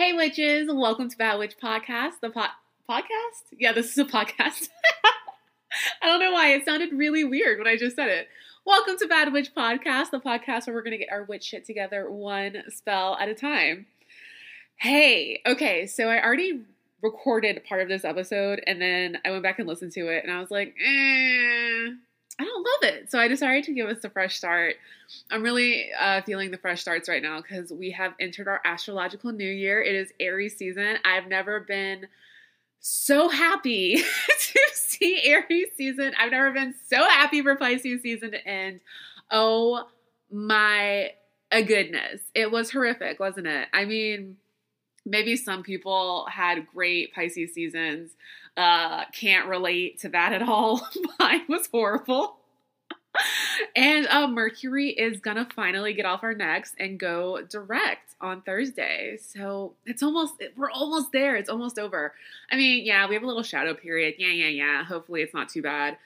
Hey, witches! Welcome to Bad Witch Podcast. The po- podcast? Yeah, this is a podcast. I don't know why it sounded really weird when I just said it. Welcome to Bad Witch Podcast, the podcast where we're going to get our witch shit together one spell at a time. Hey, okay, so I already recorded part of this episode and then I went back and listened to it and I was like, eh, I don't love it. So I decided to give us a fresh start. I'm really uh, feeling the fresh starts right now because we have entered our astrological new year. It is Aries season. I've never been so happy to see Aries season. I've never been so happy for Pisces season to end. Oh my goodness. It was horrific, wasn't it? I mean, maybe some people had great Pisces seasons. Uh, can't relate to that at all. Mine was horrible. and uh, Mercury is gonna finally get off our necks and go direct on Thursday. So it's almost we're almost there. It's almost over. I mean, yeah, we have a little shadow period. Yeah, yeah, yeah. Hopefully, it's not too bad.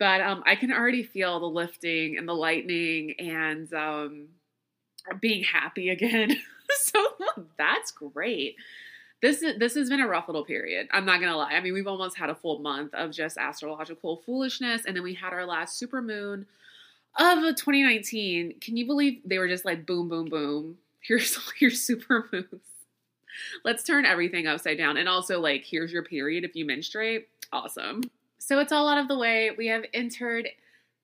But um, I can already feel the lifting and the lightning and um, being happy again. so that's great. This is this has been a rough little period. I'm not gonna lie. I mean, we've almost had a full month of just astrological foolishness, and then we had our last super moon of 2019. Can you believe they were just like boom, boom, boom? Here's your super moons. Let's turn everything upside down. And also, like, here's your period if you menstruate. Awesome. So it's all out of the way. We have entered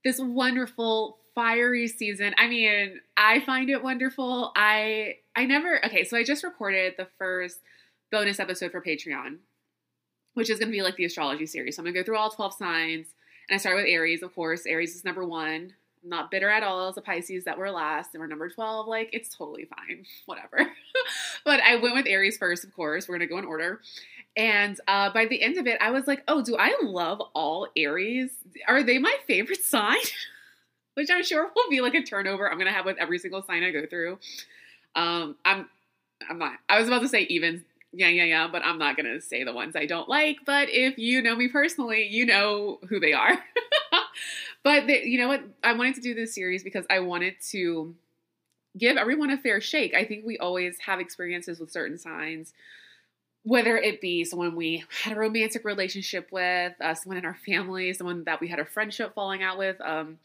this wonderful fiery season. I mean, I find it wonderful. I I never okay, so I just recorded the first bonus episode for Patreon, which is gonna be like the astrology series. So I'm gonna go through all 12 signs. And I start with Aries, of course. Aries is number one. I'm not bitter at all as a Pisces that were last and we're number 12. Like, it's totally fine. Whatever. but I went with Aries first, of course. We're gonna go in order. And uh, by the end of it, I was like, oh, do I love all Aries? Are they my favorite sign? which I'm sure will be like a turnover I'm gonna have with every single sign I go through. Um, I'm I'm not. I was about to say even yeah yeah yeah, but I'm not gonna say the ones I don't like. But if you know me personally, you know who they are. but you know what? I wanted to do this series because I wanted to give everyone a fair shake. I think we always have experiences with certain signs whether it be someone we had a romantic relationship with, uh, someone in our family, someone that we had a friendship falling out with, um,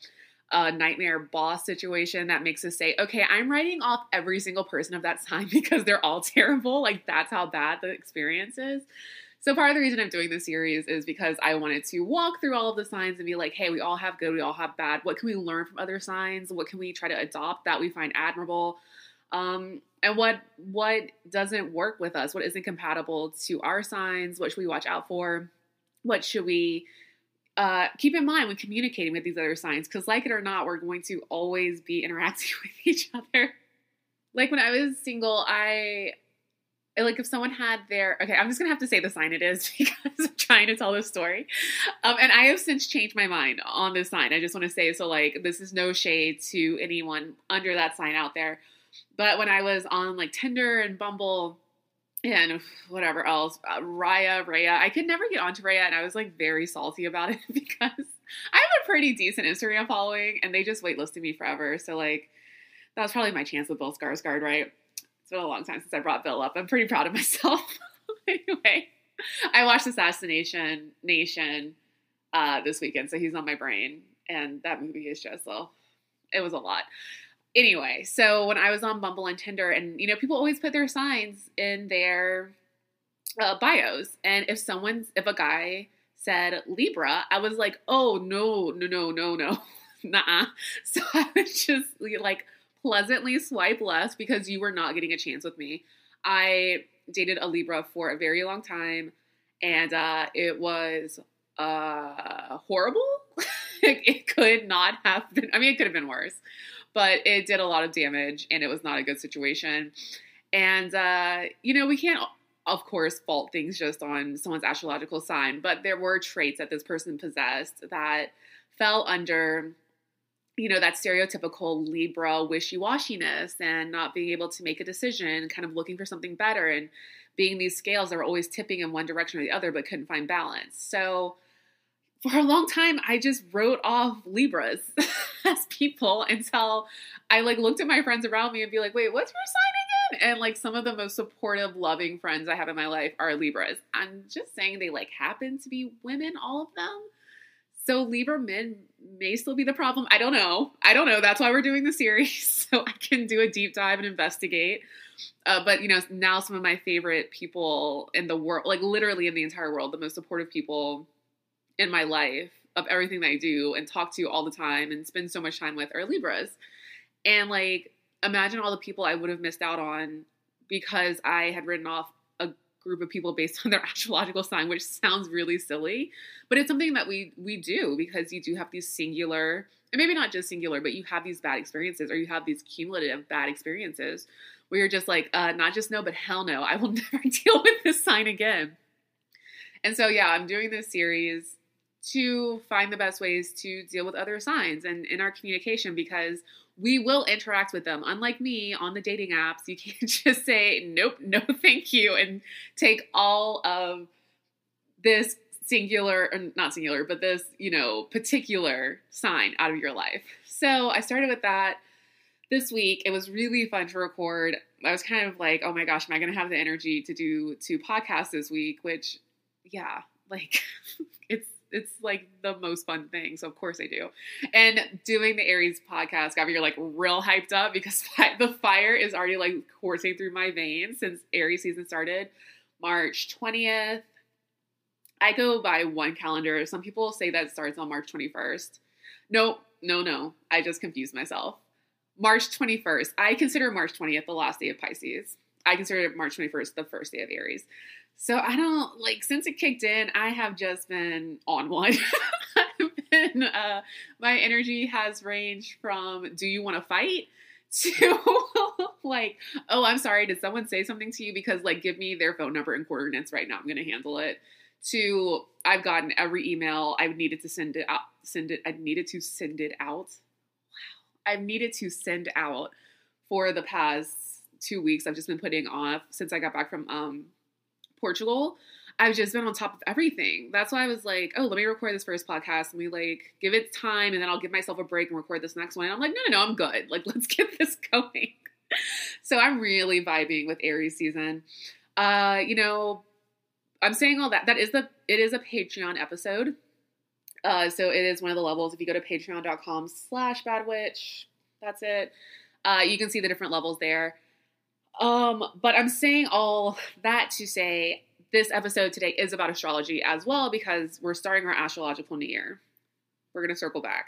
a nightmare boss situation that makes us say, okay, I'm writing off every single person of that sign because they're all terrible. Like that's how bad the experience is. So part of the reason I'm doing this series is because I wanted to walk through all of the signs and be like, hey, we all have good, we all have bad. What can we learn from other signs? What can we try to adopt that we find admirable? Um, and what what doesn't work with us? What isn't compatible to our signs? What should we watch out for? What should we uh, keep in mind when communicating with these other signs, because like it or not, we're going to always be interacting with each other. Like when I was single, I like if someone had their okay, I'm just gonna have to say the sign it is because I'm trying to tell this story. Um, and I have since changed my mind on this sign. I just want to say so like this is no shade to anyone under that sign out there. But when I was on like Tinder and Bumble, and whatever else, uh, Raya, Raya. I could never get onto Raya, and I was like very salty about it because I have a pretty decent Instagram following, and they just waitlisted me forever. So like, that was probably my chance with Bill Skarsgård, right? It's been a long time since I brought Bill up. I'm pretty proud of myself. anyway, I watched Assassination Nation uh, this weekend, so he's on my brain, and that movie is just a, it was a lot anyway, so when I was on Bumble and Tinder, and you know, people always put their signs in their uh, bios, and if someone's, if a guy said Libra, I was like, oh no, no, no, no, no, nah. So I would just like pleasantly swipe left because you were not getting a chance with me. I dated a Libra for a very long time, and uh, it was uh, horrible. it could not have been. I mean, it could have been worse but it did a lot of damage and it was not a good situation. And, uh, you know, we can't, of course, fault things just on someone's astrological sign, but there were traits that this person possessed that fell under you know, that stereotypical Libra wishy washiness and not being able to make a decision, kind of looking for something better, and being these scales that were always tipping in one direction or the other but couldn't find balance. So, for a long time I just wrote off Libras as people until I like looked at my friends around me and be like, wait, what's your sign again? and like some of the most supportive, loving friends I have in my life are Libras. I'm just saying they like happen to be women, all of them. So Libra men may still be the problem. I don't know. I don't know. That's why we're doing the series. So I can do a deep dive and investigate. Uh, but you know, now some of my favorite people in the world, like literally in the entire world, the most supportive people in my life of everything that I do and talk to all the time and spend so much time with are Libras. And like, imagine all the people I would have missed out on because I had written off a group of people based on their astrological sign, which sounds really silly, but it's something that we we do because you do have these singular, and maybe not just singular, but you have these bad experiences or you have these cumulative bad experiences where you're just like, uh, not just no, but hell no, I will never deal with this sign again. And so yeah, I'm doing this series to find the best ways to deal with other signs and in our communication because we will interact with them. Unlike me on the dating apps, you can't just say, nope, no, thank you, and take all of this singular, not singular, but this, you know, particular sign out of your life. So I started with that this week. It was really fun to record. I was kind of like, oh my gosh, am I going to have the energy to do two podcasts this week? Which, yeah, like it's it's like the most fun thing. So of course I do. And doing the Aries podcast got me like real hyped up because the fire is already like coursing through my veins since Aries season started March 20th. I go by one calendar. Some people say that starts on March 21st. No, no, no. I just confused myself. March 21st. I consider March 20th the last day of Pisces. I consider March 21st the first day of Aries. So I don't like since it kicked in, I have just been on one. uh, my energy has ranged from do you want to fight to like, oh, I'm sorry, did someone say something to you? Because like give me their phone number and coordinates right now. I'm gonna handle it. To I've gotten every email I've needed to send it out send it I needed to send it out. Wow. I've needed to send out for the past two weeks. I've just been putting off since I got back from um Portugal, I've just been on top of everything. That's why I was like, oh, let me record this first podcast and we like give it time and then I'll give myself a break and record this next one. And I'm like, no, no, no, I'm good. Like, let's get this going. so I'm really vibing with Aries season. Uh, you know, I'm saying all that. That is the it is a Patreon episode. Uh, so it is one of the levels. If you go to patreon.com slash badwitch, that's it. Uh, you can see the different levels there. Um, but I'm saying all that to say this episode today is about astrology as well because we're starting our astrological new year. We're going to circle back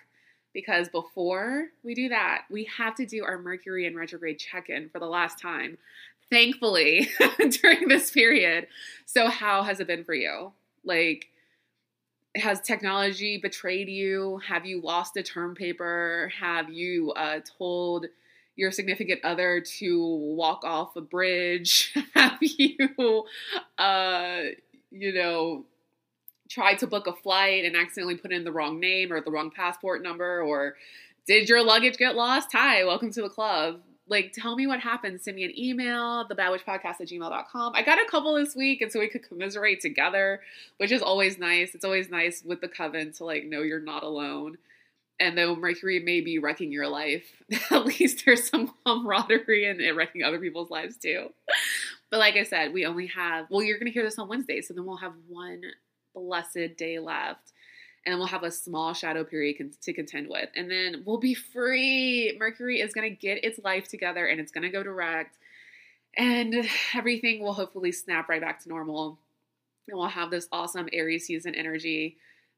because before we do that, we have to do our Mercury and retrograde check in for the last time, thankfully, during this period. So, how has it been for you? Like, has technology betrayed you? Have you lost a term paper? Have you uh, told your significant other to walk off a bridge? Have you, uh, you know, tried to book a flight and accidentally put in the wrong name or the wrong passport number? Or did your luggage get lost? Hi, welcome to the club. Like, tell me what happened. Send me an email, thebadwitchpodcast at gmail.com. I got a couple this week, and so we could commiserate together, which is always nice. It's always nice with the coven to, like, know you're not alone and though Mercury may be wrecking your life, at least there's some camaraderie in it wrecking other people's lives too. But like I said, we only have, well, you're going to hear this on Wednesday, so then we'll have one blessed day left. And we'll have a small shadow period to contend with. And then we'll be free. Mercury is going to get its life together and it's going to go direct. And everything will hopefully snap right back to normal. And we'll have this awesome Aries season energy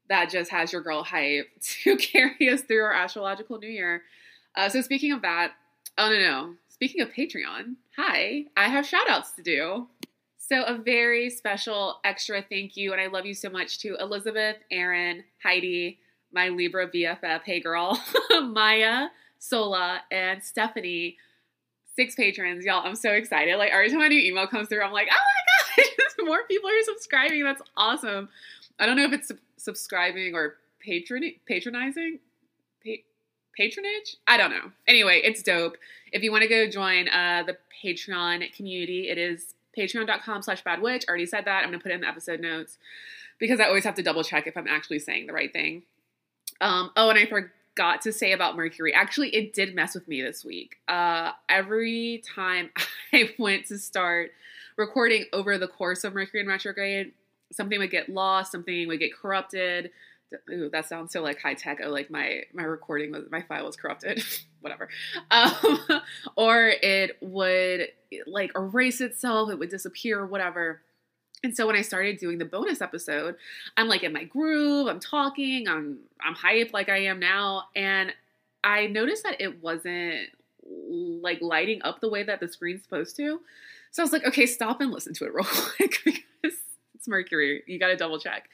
that just has your girl hype to carry us through our astrological new year. Uh, so speaking of that, oh no no, speaking of Patreon, hi, I have shout outs to do. So a very special extra thank you and I love you so much to Elizabeth, Aaron, Heidi, my Libra BFF, hey girl, Maya, Sola, and Stephanie. Six patrons, y'all. I'm so excited. Like every time a new email comes through, I'm like, oh my gosh, more people are subscribing. That's awesome. I don't know if it's subscribing or patron patronizing? Pa- patronage? I don't know. Anyway it's dope. If you want to go join uh, the patreon community it is patreon.com slash badwitch. I already said that. I'm to put it in the episode notes because i always have to double check if i'm actually saying the right thing. Um, oh and i forgot to say about Mercury. Actually, it did mess with me this week. Uh, every time I went to start recording over the course of Mercury in retrograde, something would get lost, something would get corrupted. Ooh, that sounds so like high tech. Oh, like my my recording was my file was corrupted. Whatever. Um, or it would like erase itself. It would disappear. Whatever. And so when I started doing the bonus episode, I'm like in my groove, I'm talking, I'm I'm hyped like I am now, and I noticed that it wasn't like lighting up the way that the screen's supposed to. So I was like, okay, stop and listen to it real quick because it's Mercury. You got to double check.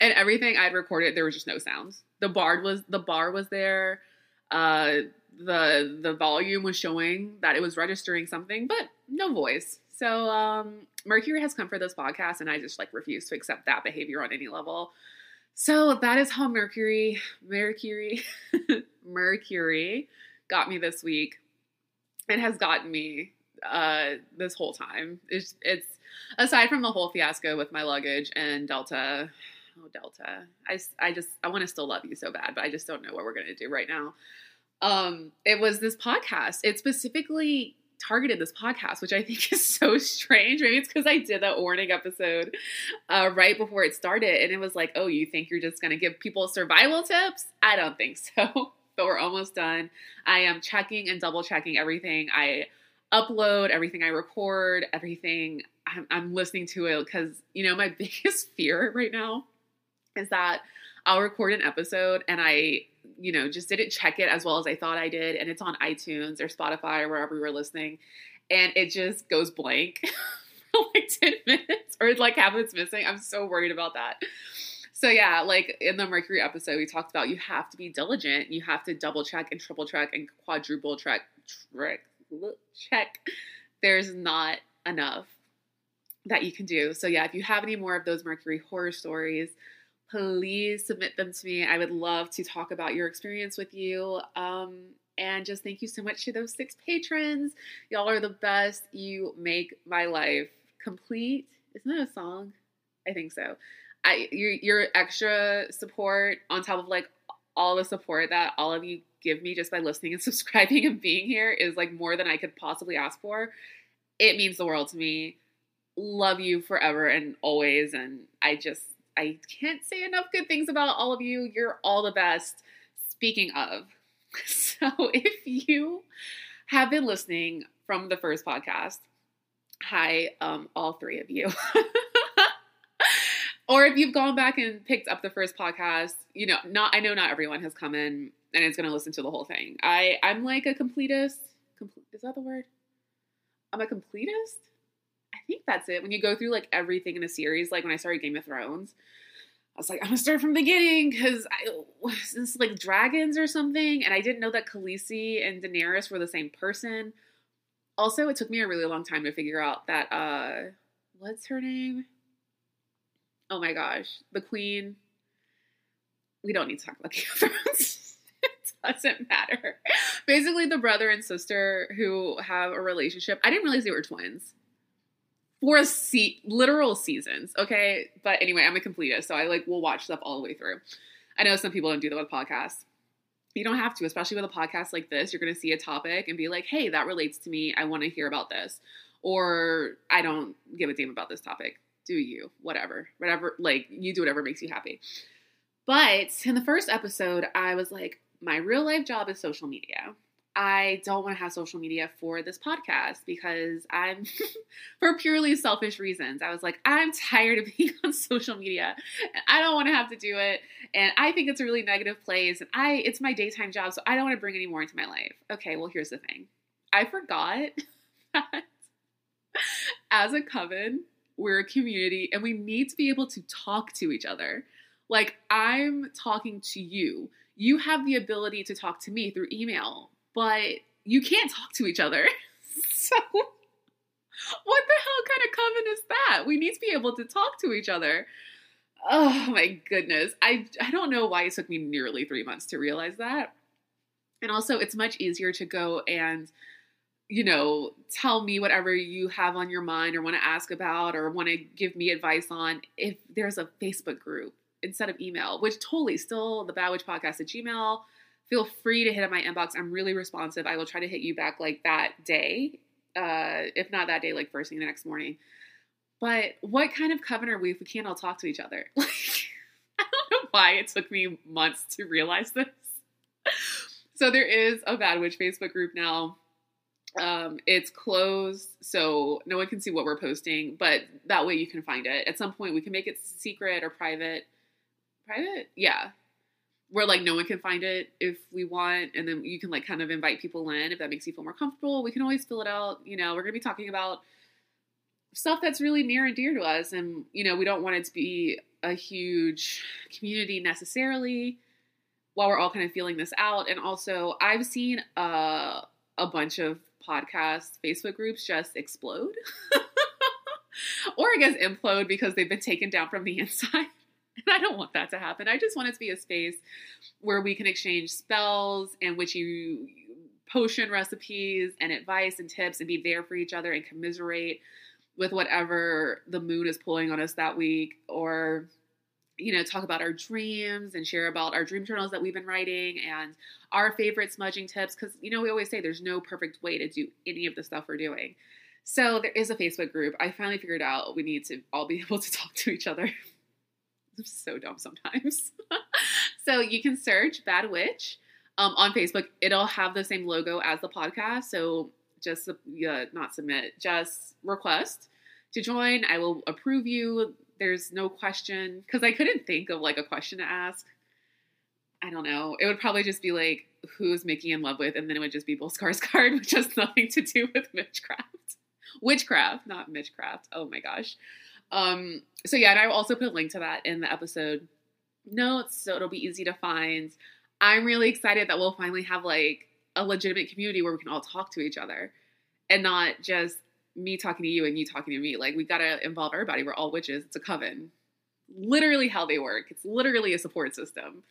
And everything I'd recorded, there was just no sounds. The bar was the bar was there. Uh, the the volume was showing that it was registering something, but no voice. So um, Mercury has come for this podcast, and I just like refuse to accept that behavior on any level. So that is how Mercury, Mercury, Mercury got me this week, and has gotten me uh, this whole time. It's it's aside from the whole fiasco with my luggage and Delta. Oh, Delta. I, I just I want to still love you so bad, but I just don't know what we're gonna do right now. Um, it was this podcast. It specifically targeted this podcast, which I think is so strange. Maybe it's because I did that warning episode uh, right before it started, and it was like, "Oh, you think you're just gonna give people survival tips?" I don't think so. but we're almost done. I am checking and double checking everything I upload, everything I record, everything I'm, I'm listening to it because you know my biggest fear right now is that I'll record an episode and I you know, just didn't check it as well as I thought I did. And it's on iTunes or Spotify or wherever you were listening. And it just goes blank for like 10 minutes or like half of it's missing. I'm so worried about that. So yeah, like in the Mercury episode, we talked about you have to be diligent. You have to double check and triple check and quadruple check. Trick, check. There's not enough that you can do. So yeah, if you have any more of those Mercury horror stories, please submit them to me. I would love to talk about your experience with you. Um, and just thank you so much to those six patrons. Y'all are the best. You make my life complete. Isn't that a song? I think so. I your your extra support on top of like all the support that all of you give me just by listening and subscribing and being here is like more than I could possibly ask for. It means the world to me. Love you forever and always and I just I can't say enough good things about all of you. You're all the best. Speaking of, so if you have been listening from the first podcast, hi, um, all three of you. or if you've gone back and picked up the first podcast, you know, not I know not everyone has come in and is going to listen to the whole thing. I I'm like a completist. Complete is that the word? I'm a completist. I think that's it. When you go through like everything in a series, like when I started Game of Thrones, I was like, I'm gonna start from the beginning because I was this like dragons or something, and I didn't know that Khaleesi and Daenerys were the same person. Also, it took me a really long time to figure out that uh what's her name? Oh my gosh, the queen. We don't need to talk about Game of Thrones. it doesn't matter. Basically, the brother and sister who have a relationship. I didn't realize they were twins for a se- literal seasons. Okay, but anyway, I'm a completist, so I like will watch stuff all the way through. I know some people don't do that with podcasts. You don't have to, especially with a podcast like this. You're going to see a topic and be like, "Hey, that relates to me. I want to hear about this," or "I don't give a damn about this topic." Do you? Whatever, whatever. Like you do whatever makes you happy. But in the first episode, I was like, "My real life job is social media." I don't want to have social media for this podcast because I'm, for purely selfish reasons, I was like, I'm tired of being on social media and I don't want to have to do it. And I think it's a really negative place. And I, it's my daytime job, so I don't want to bring any more into my life. Okay, well, here's the thing I forgot that as a coven, we're a community and we need to be able to talk to each other. Like, I'm talking to you. You have the ability to talk to me through email but you can't talk to each other. so what the hell kind of coven is that? We need to be able to talk to each other. Oh my goodness. I I don't know why it took me nearly 3 months to realize that. And also it's much easier to go and you know, tell me whatever you have on your mind or want to ask about or want to give me advice on if there's a Facebook group instead of email, which totally still the Bad Witch Podcast at Gmail feel free to hit up my inbox. I'm really responsive. I will try to hit you back like that day, uh, if not that day, like first thing the next morning. But what kind of coven are we if we can't all talk to each other? Like, I don't know why it took me months to realize this. So there is a Bad Witch Facebook group now. Um, it's closed, so no one can see what we're posting, but that way you can find it. At some point, we can make it secret or private. Private? Yeah. Where like no one can find it if we want, and then you can like kind of invite people in if that makes you feel more comfortable. We can always fill it out. You know, we're gonna be talking about stuff that's really near and dear to us, and you know, we don't want it to be a huge community necessarily while we're all kind of feeling this out. And also, I've seen uh, a bunch of podcast Facebook groups just explode. or I guess implode because they've been taken down from the inside. And I don't want that to happen. I just want it to be a space where we can exchange spells and witchy potion recipes and advice and tips and be there for each other and commiserate with whatever the moon is pulling on us that week or you know, talk about our dreams and share about our dream journals that we've been writing and our favorite smudging tips. Because, you know, we always say there's no perfect way to do any of the stuff we're doing. So there is a Facebook group. I finally figured out we need to all be able to talk to each other. I'm so dumb sometimes. so you can search Bad Witch um, on Facebook. It'll have the same logo as the podcast. So just uh, not submit, just request to join. I will approve you there's no question because I couldn't think of like a question to ask. I don't know. It would probably just be like, who's Mickey in love with? And then it would just be Bill Skarsgård, which has nothing to do with witchcraft. Witchcraft, not Mitchcraft. Oh my gosh. Um, so yeah, and I will also put a link to that in the episode notes so it'll be easy to find. I'm really excited that we'll finally have like a legitimate community where we can all talk to each other and not just me talking to you and you talking to me. Like we gotta involve everybody. We're all witches. It's a coven. Literally how they work. It's literally a support system.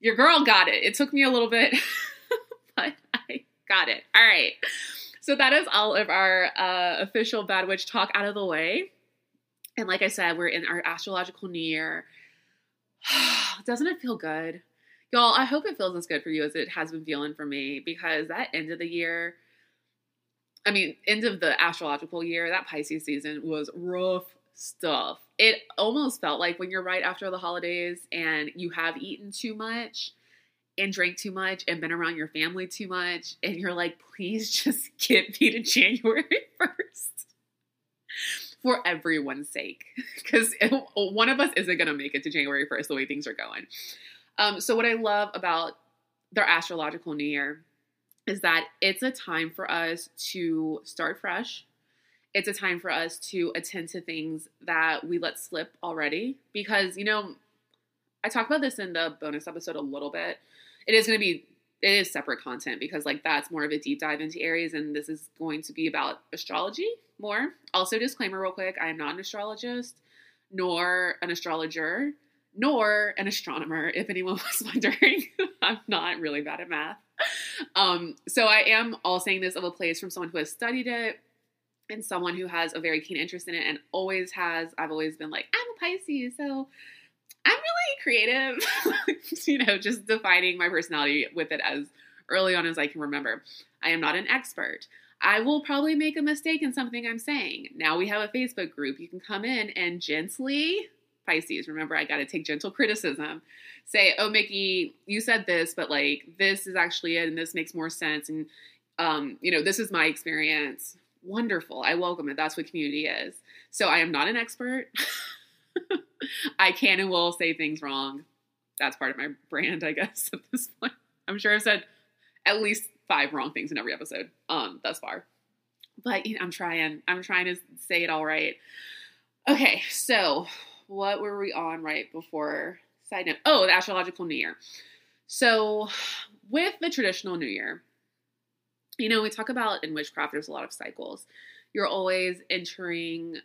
Your girl got it. It took me a little bit, but I got it. All right. So that is all of our uh, official Bad Witch talk out of the way. And like I said, we're in our astrological new year. Doesn't it feel good? Y'all, I hope it feels as good for you as it has been feeling for me because that end of the year, I mean, end of the astrological year, that Pisces season was rough stuff. It almost felt like when you're right after the holidays and you have eaten too much and drank too much and been around your family too much, and you're like, please just get me to January 1st for everyone's sake. Because one of us isn't going to make it to January 1st the way things are going. Um, so, what I love about their astrological new year is that it's a time for us to start fresh. It's a time for us to attend to things that we let slip already. Because, you know, I talked about this in the bonus episode a little bit. It is going to be, it is separate content because, like, that's more of a deep dive into Aries, and this is going to be about astrology more. Also, disclaimer real quick I am not an astrologist, nor an astrologer, nor an astronomer, if anyone was wondering. I'm not really bad at math um, so I am all saying this of a place from someone who has studied it and someone who has a very keen interest in it and always has. I've always been like, I'm a Pisces, so I'm really creative. you know, just defining my personality with it as early on as I can remember. I am not an expert. I will probably make a mistake in something I'm saying. Now we have a Facebook group. You can come in and gently Pisces. Remember, I got to take gentle criticism. Say, oh, Mickey, you said this, but like this is actually it, and this makes more sense. And, um, you know, this is my experience. Wonderful. I welcome it. That's what community is. So I am not an expert. I can and will say things wrong. That's part of my brand, I guess, at this point. I'm sure I've said at least five wrong things in every episode um, thus far. But you know, I'm trying. I'm trying to say it all right. Okay, so what were we on right before? Side note. Oh, the astrological new year. So, with the traditional new year, you know, we talk about in witchcraft, there's a lot of cycles. You're always entering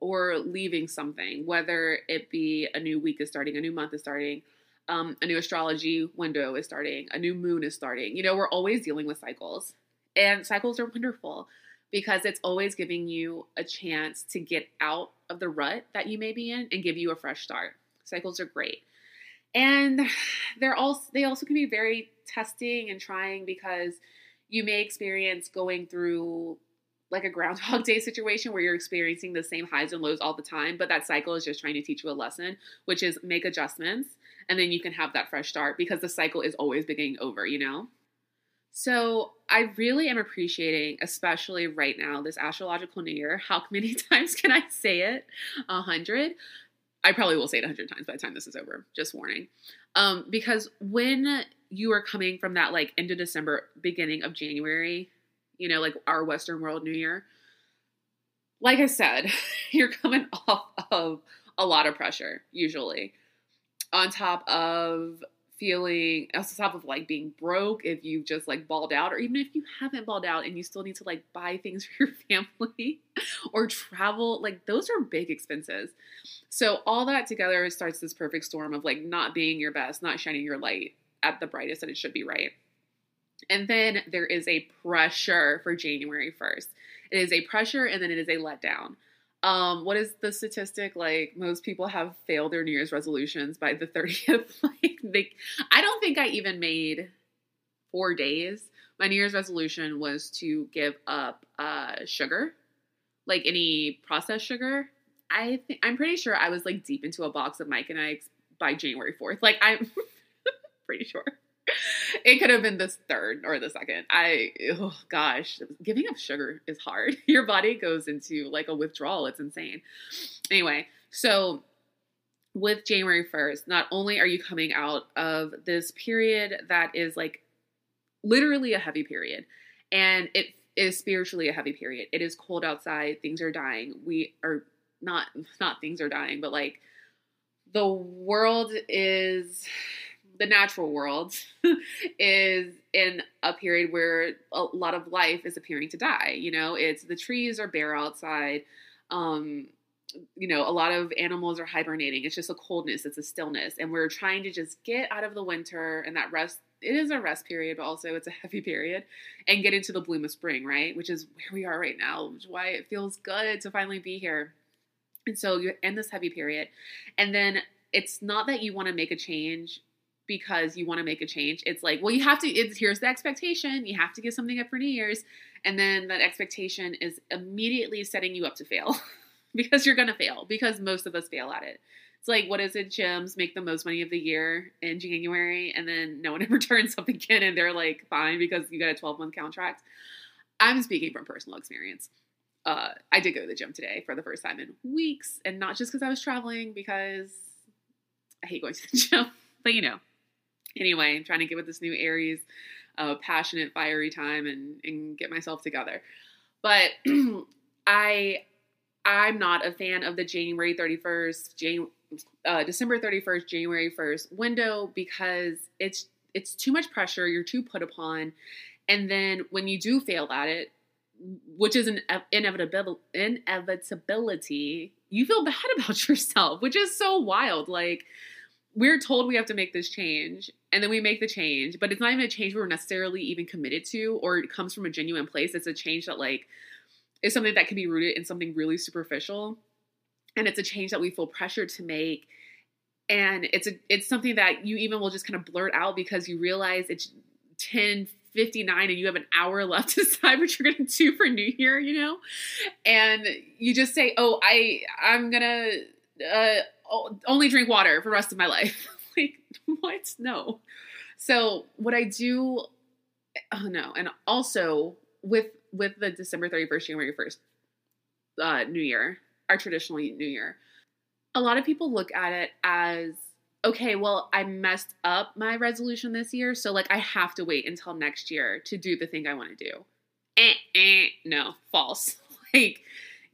or leaving something, whether it be a new week is starting, a new month is starting, um, a new astrology window is starting, a new moon is starting. You know, we're always dealing with cycles, and cycles are wonderful because it's always giving you a chance to get out of the rut that you may be in and give you a fresh start. Cycles are great. And they're also they also can be very testing and trying because you may experience going through like a groundhog day situation where you're experiencing the same highs and lows all the time but that cycle is just trying to teach you a lesson which is make adjustments and then you can have that fresh start because the cycle is always beginning over you know so I really am appreciating, especially right now, this astrological new year. How many times can I say it? A hundred. I probably will say it a hundred times by the time this is over. Just warning. Um, because when you are coming from that like end of December, beginning of January, you know, like our Western world New Year, like I said, you're coming off of a lot of pressure usually, on top of feeling on top of like being broke if you've just like balled out or even if you haven't balled out and you still need to like buy things for your family or travel like those are big expenses. So all that together starts this perfect storm of like not being your best not shining your light at the brightest that it should be right? And then there is a pressure for january 1st it is a pressure and then it is a letdown um, what is the statistic? Like most people have failed their New Year's resolutions by the 30th. like they, I don't think I even made four days. My New Year's resolution was to give up uh, sugar, like any processed sugar. I think I'm pretty sure I was like deep into a box of Mike and Ike by January 4th. Like I'm pretty sure. it could have been this third or the second. I oh gosh, giving up sugar is hard. Your body goes into like a withdrawal. It's insane. Anyway, so with January 1st, not only are you coming out of this period that is like literally a heavy period, and it is spiritually a heavy period. It is cold outside, things are dying. We are not not things are dying, but like the world is the natural world is in a period where a lot of life is appearing to die. You know, it's the trees are bare outside. Um, you know, a lot of animals are hibernating. It's just a coldness, it's a stillness. And we're trying to just get out of the winter and that rest. It is a rest period, but also it's a heavy period and get into the bloom of spring, right? Which is where we are right now, which is why it feels good to finally be here. And so you're in this heavy period. And then it's not that you want to make a change because you want to make a change. It's like, well, you have to, it's, here's the expectation. You have to get something up for New Year's. And then that expectation is immediately setting you up to fail because you're going to fail because most of us fail at it. It's like, what is it? Gyms make the most money of the year in January, and then no one ever turns up again and they're like, fine, because you got a 12 month contract. I'm speaking from personal experience. Uh, I did go to the gym today for the first time in weeks, and not just because I was traveling, because I hate going to the gym, but you know, anyway, I'm trying to get with this new Aries, uh, passionate, fiery time and, and get myself together. But I I'm not a fan of the January 31st, Jan, uh, December 31st, January 1st window because it's it's too much pressure. You're too put upon, and then when you do fail at it, which is an inevitable inevitability, you feel bad about yourself, which is so wild. Like we're told we have to make this change and then we make the change but it's not even a change we're necessarily even committed to or it comes from a genuine place. It's a change that like is something that can be rooted in something really superficial and it's a change that we feel pressured to make and it's a it's something that you even will just kind of blurt out because you realize it's 10 59 and you have an hour left to decide what you're to do for new year you know? And you just say oh i i'm gonna uh, only drink water for the rest of my life. like, what? No. So what I do, oh no, and also with with the December thirty first, January first, uh, New Year, our traditional New Year, a lot of people look at it as okay, well, I messed up my resolution this year, so like I have to wait until next year to do the thing I want to do. Eh, eh, no, false. like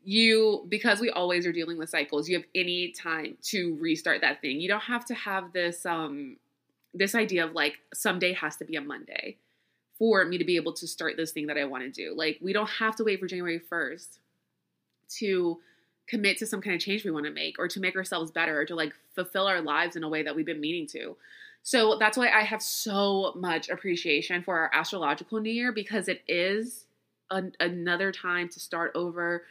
you because we always are dealing with cycles you have any time to restart that thing. You don't have to have this um this idea of like someday has to be a monday for me to be able to start this thing that i want to do. Like we don't have to wait for january 1st to commit to some kind of change we want to make or to make ourselves better or to like fulfill our lives in a way that we've been meaning to. So that's why i have so much appreciation for our astrological new year because it is an, another time to start over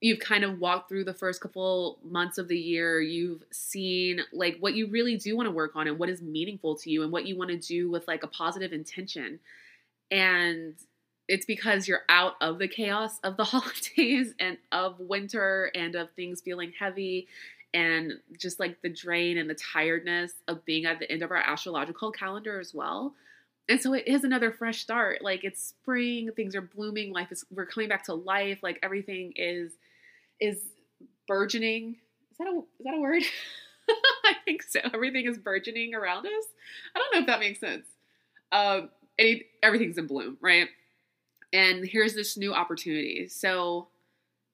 you've kind of walked through the first couple months of the year you've seen like what you really do want to work on and what is meaningful to you and what you want to do with like a positive intention and it's because you're out of the chaos of the holidays and of winter and of things feeling heavy and just like the drain and the tiredness of being at the end of our astrological calendar as well. And so it is another fresh start. Like it's spring, things are blooming, life is we're coming back to life, like everything is is burgeoning. Is that a is that a word? I think so. Everything is burgeoning around us. I don't know if that makes sense. Um, any, everything's in bloom, right? And here's this new opportunity. So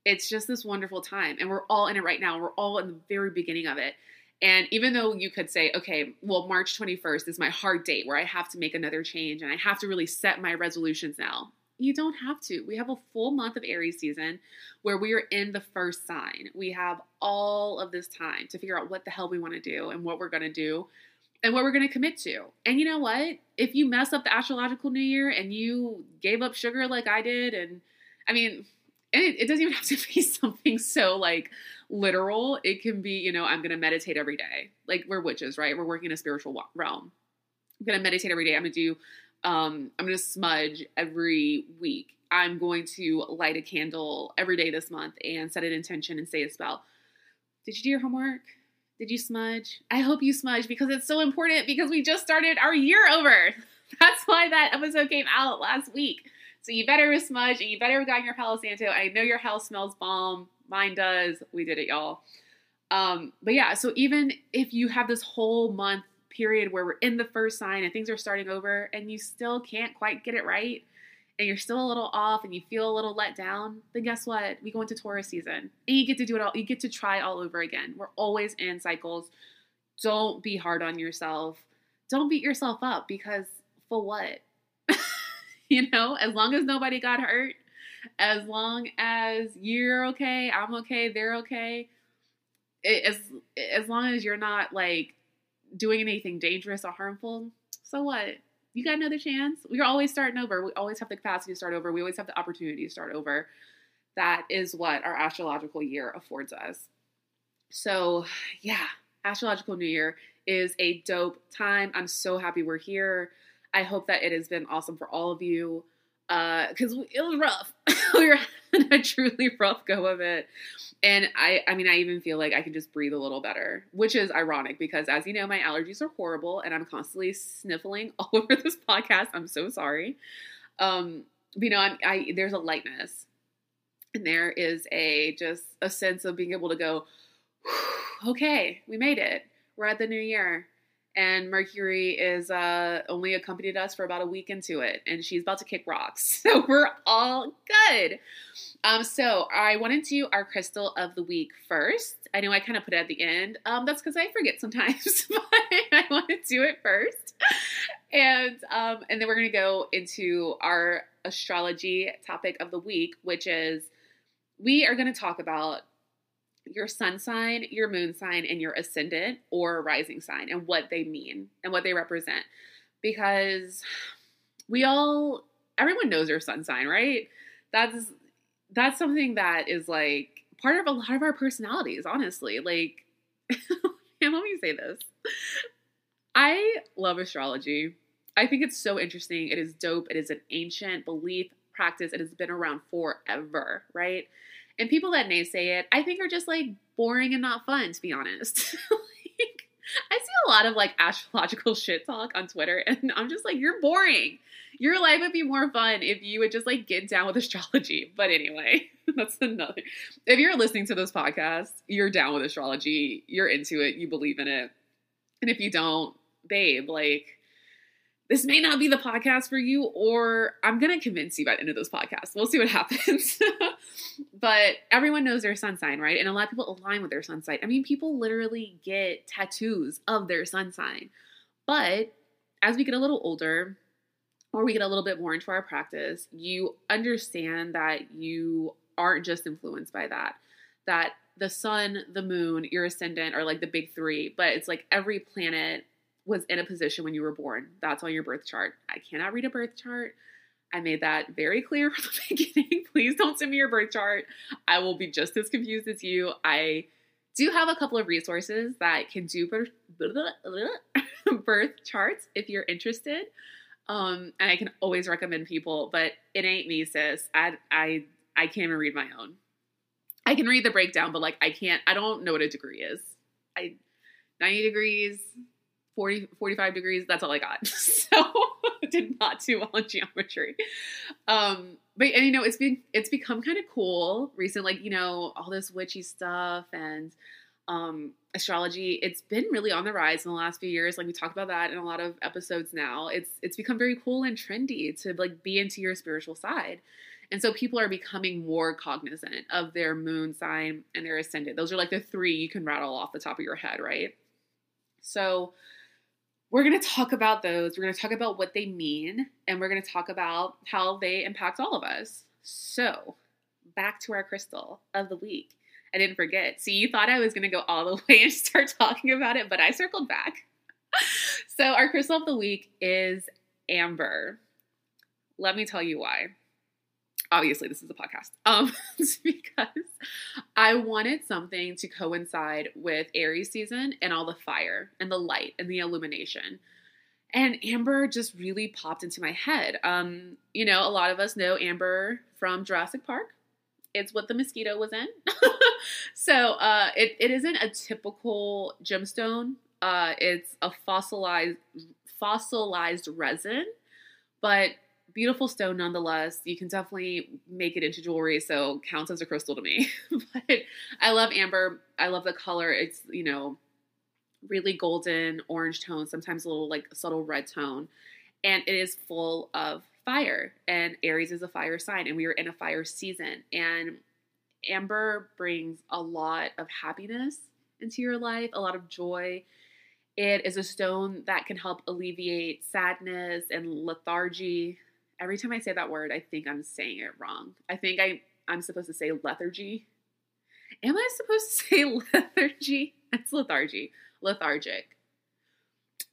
it's just this wonderful time. And we're all in it right now. We're all in the very beginning of it. And even though you could say, okay, well, March 21st is my hard date where I have to make another change and I have to really set my resolutions now, you don't have to. We have a full month of Aries season where we are in the first sign. We have all of this time to figure out what the hell we want to do and what we're going to do and what we're going to commit to. And you know what? If you mess up the astrological new year and you gave up sugar like I did, and I mean, it, it doesn't even have to be something so like literal. It can be, you know, I'm going to meditate every day. Like we're witches, right? We're working in a spiritual realm. I'm going to meditate every day. I'm going to do, um, I'm going to smudge every week. I'm going to light a candle every day this month and set an intention and say a spell. Did you do your homework? Did you smudge? I hope you smudge because it's so important because we just started our year over. That's why that episode came out last week. So you better smudge and you better have gotten your Palo Santo. I know your house smells bomb. Mine does. We did it, y'all. Um, but yeah, so even if you have this whole month period where we're in the first sign and things are starting over and you still can't quite get it right, and you're still a little off and you feel a little let down, then guess what? We go into Taurus season and you get to do it all. You get to try all over again. We're always in cycles. Don't be hard on yourself. Don't beat yourself up because for what? you know, as long as nobody got hurt, as long as you're okay, I'm okay, they're okay. As as long as you're not like doing anything dangerous or harmful, so what? you got another chance. We're always starting over. We always have the capacity to start over. We always have the opportunity to start over. That is what our astrological year affords us. So, yeah, astrological new year is a dope time. I'm so happy we're here. I hope that it has been awesome for all of you because uh, it was rough. we were having a truly rough go of it, and I, I mean, I even feel like I can just breathe a little better, which is ironic because, as you know, my allergies are horrible, and I'm constantly sniffling all over this podcast. I'm so sorry. Um, you know, I'm, I there's a lightness, and there is a just a sense of being able to go, okay, we made it. We're at the new year and Mercury is uh, only accompanied us for about a week into it, and she's about to kick rocks. So we're all good. Um, so I wanted to do our crystal of the week first. I know I kind of put it at the end. Um, that's because I forget sometimes, but I want to do it first. And um, and then we're gonna go into our astrology topic of the week, which is we are to talk about your sun sign, your moon sign, and your ascendant or rising sign and what they mean and what they represent. Because we all, everyone knows their sun sign, right? That's that's something that is like part of a lot of our personalities, honestly. Like, and let me say this. I love astrology. I think it's so interesting. It is dope. It is an ancient belief, practice. It has been around forever, right? And people that naysay it, I think are just like boring and not fun, to be honest. like, I see a lot of like astrological shit talk on Twitter, and I'm just like, you're boring. Your life would be more fun if you would just like get down with astrology. But anyway, that's another. If you're listening to this podcast, you're down with astrology, you're into it, you believe in it. And if you don't, babe, like, this may not be the podcast for you, or I'm going to convince you by the end of this podcast. We'll see what happens. but everyone knows their sun sign, right? And a lot of people align with their sun sign. I mean, people literally get tattoos of their sun sign. But as we get a little older, or we get a little bit more into our practice, you understand that you aren't just influenced by that. That the sun, the moon, your ascendant are like the big three, but it's like every planet was in a position when you were born. That's on your birth chart. I cannot read a birth chart. I made that very clear from the beginning. Please don't send me your birth chart. I will be just as confused as you. I do have a couple of resources that can do birth, birth charts if you're interested. Um, and I can always recommend people, but it ain't me, sis. I I I can't even read my own. I can read the breakdown, but like I can't. I don't know what a degree is. I 90 degrees, 40 45 degrees. That's all I got. So did not do well in geometry. Um, but and you know it's been it's become kind of cool recently. Like you know all this witchy stuff and um, astrology it's been really on the rise in the last few years like we talked about that in a lot of episodes now it's it's become very cool and trendy to like be into your spiritual side and so people are becoming more cognizant of their moon sign and their ascendant those are like the three you can rattle off the top of your head right so we're going to talk about those we're going to talk about what they mean and we're going to talk about how they impact all of us so back to our crystal of the week I didn't forget. See, you thought I was going to go all the way and start talking about it, but I circled back. so, our crystal of the week is amber. Let me tell you why. Obviously, this is a podcast. Um, because I wanted something to coincide with Aries season and all the fire and the light and the illumination. And Amber just really popped into my head. Um, you know, a lot of us know Amber from Jurassic Park. It's what the mosquito was in. so uh, it, it isn't a typical gemstone. Uh, it's a fossilized fossilized resin, but beautiful stone nonetheless. You can definitely make it into jewelry, so counts as a crystal to me. but I love amber. I love the color. It's you know really golden orange tone, sometimes a little like subtle red tone, and it is full of fire, and Aries is a fire sign, and we are in a fire season. And Amber brings a lot of happiness into your life, a lot of joy. It is a stone that can help alleviate sadness and lethargy. Every time I say that word, I think I'm saying it wrong. I think I, I'm supposed to say lethargy. Am I supposed to say lethargy? It's lethargy. Lethargic.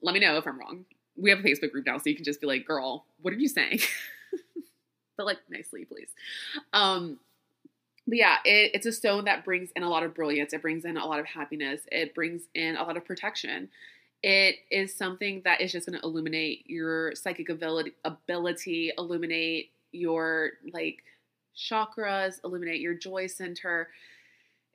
Let me know if I'm wrong we have a Facebook group now, so you can just be like, girl, what are you saying? but like nicely, please. Um, but yeah, it, it's a stone that brings in a lot of brilliance. It brings in a lot of happiness. It brings in a lot of protection. It is something that is just going to illuminate your psychic ability, ability, illuminate your like chakras, illuminate your joy center.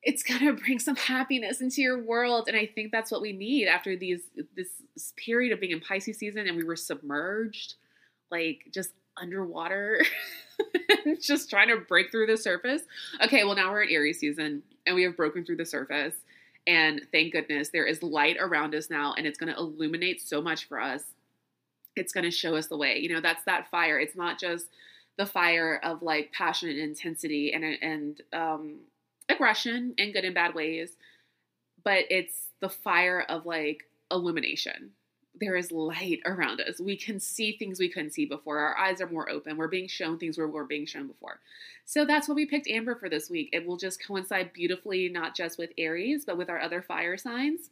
It's going to bring some happiness into your world and i think that's what we need after these this period of being in pisces season and we were submerged like just underwater just trying to break through the surface. Okay well now we're in aries season and we have broken through the surface and thank goodness there is light around us now and it's going to illuminate so much for us. It's going to show us the way. You know that's that fire. It's not just the fire of like passion and intensity and and um aggression in good and bad ways, but it's the fire of like illumination. There is light around us. We can see things we couldn't see before. Our eyes are more open. We're being shown things we weren't being shown before. So that's what we picked Amber for this week. It will just coincide beautifully, not just with Aries, but with our other fire signs.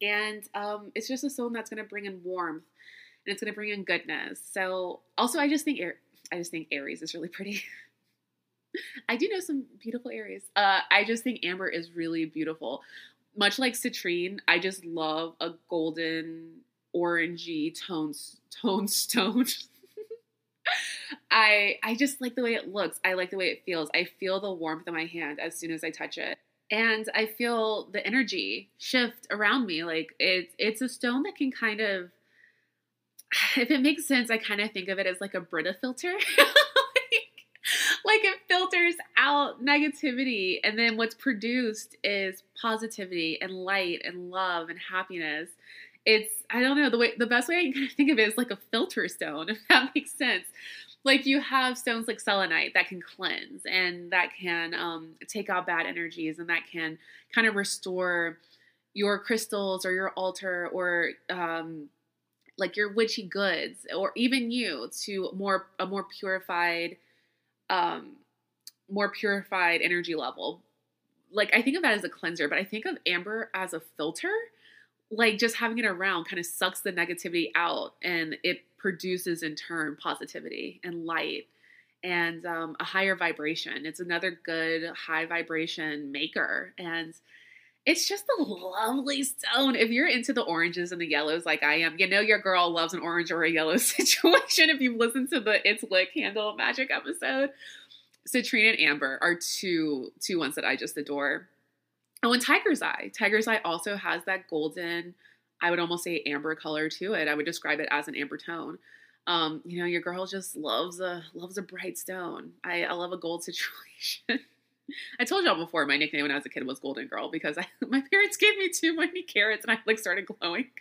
And um, it's just a stone that's going to bring in warmth and it's going to bring in goodness. So also, I just think I just think Aries is really pretty. I do know some beautiful Aries. Uh, I just think amber is really beautiful. Much like citrine, I just love a golden orangey tone tone stone. I I just like the way it looks. I like the way it feels. I feel the warmth in my hand as soon as I touch it. And I feel the energy shift around me. Like it's it's a stone that can kind of if it makes sense, I kind of think of it as like a Brita filter. like it filters out negativity and then what's produced is positivity and light and love and happiness. It's i don't know the way the best way i can think of it is like a filter stone if that makes sense. Like you have stones like selenite that can cleanse and that can um, take out bad energies and that can kind of restore your crystals or your altar or um, like your witchy goods or even you to more a more purified um, more purified energy level. Like I think of that as a cleanser, but I think of amber as a filter. like just having it around kind of sucks the negativity out and it produces in turn positivity and light and um, a higher vibration. It's another good high vibration maker. And it's just a lovely stone. If you're into the oranges and the yellows like I am, you know your girl loves an orange or a yellow situation. If you've listened to the It's Lit Candle Magic episode, citrine and amber are two two ones that I just adore. Oh, and Tiger's Eye. Tiger's Eye also has that golden, I would almost say amber color to it. I would describe it as an amber tone. Um, you know, your girl just loves a loves a bright stone. I, I love a gold situation. I told y'all before my nickname when I was a kid was Golden Girl because I, my parents gave me too many carrots and I like started glowing.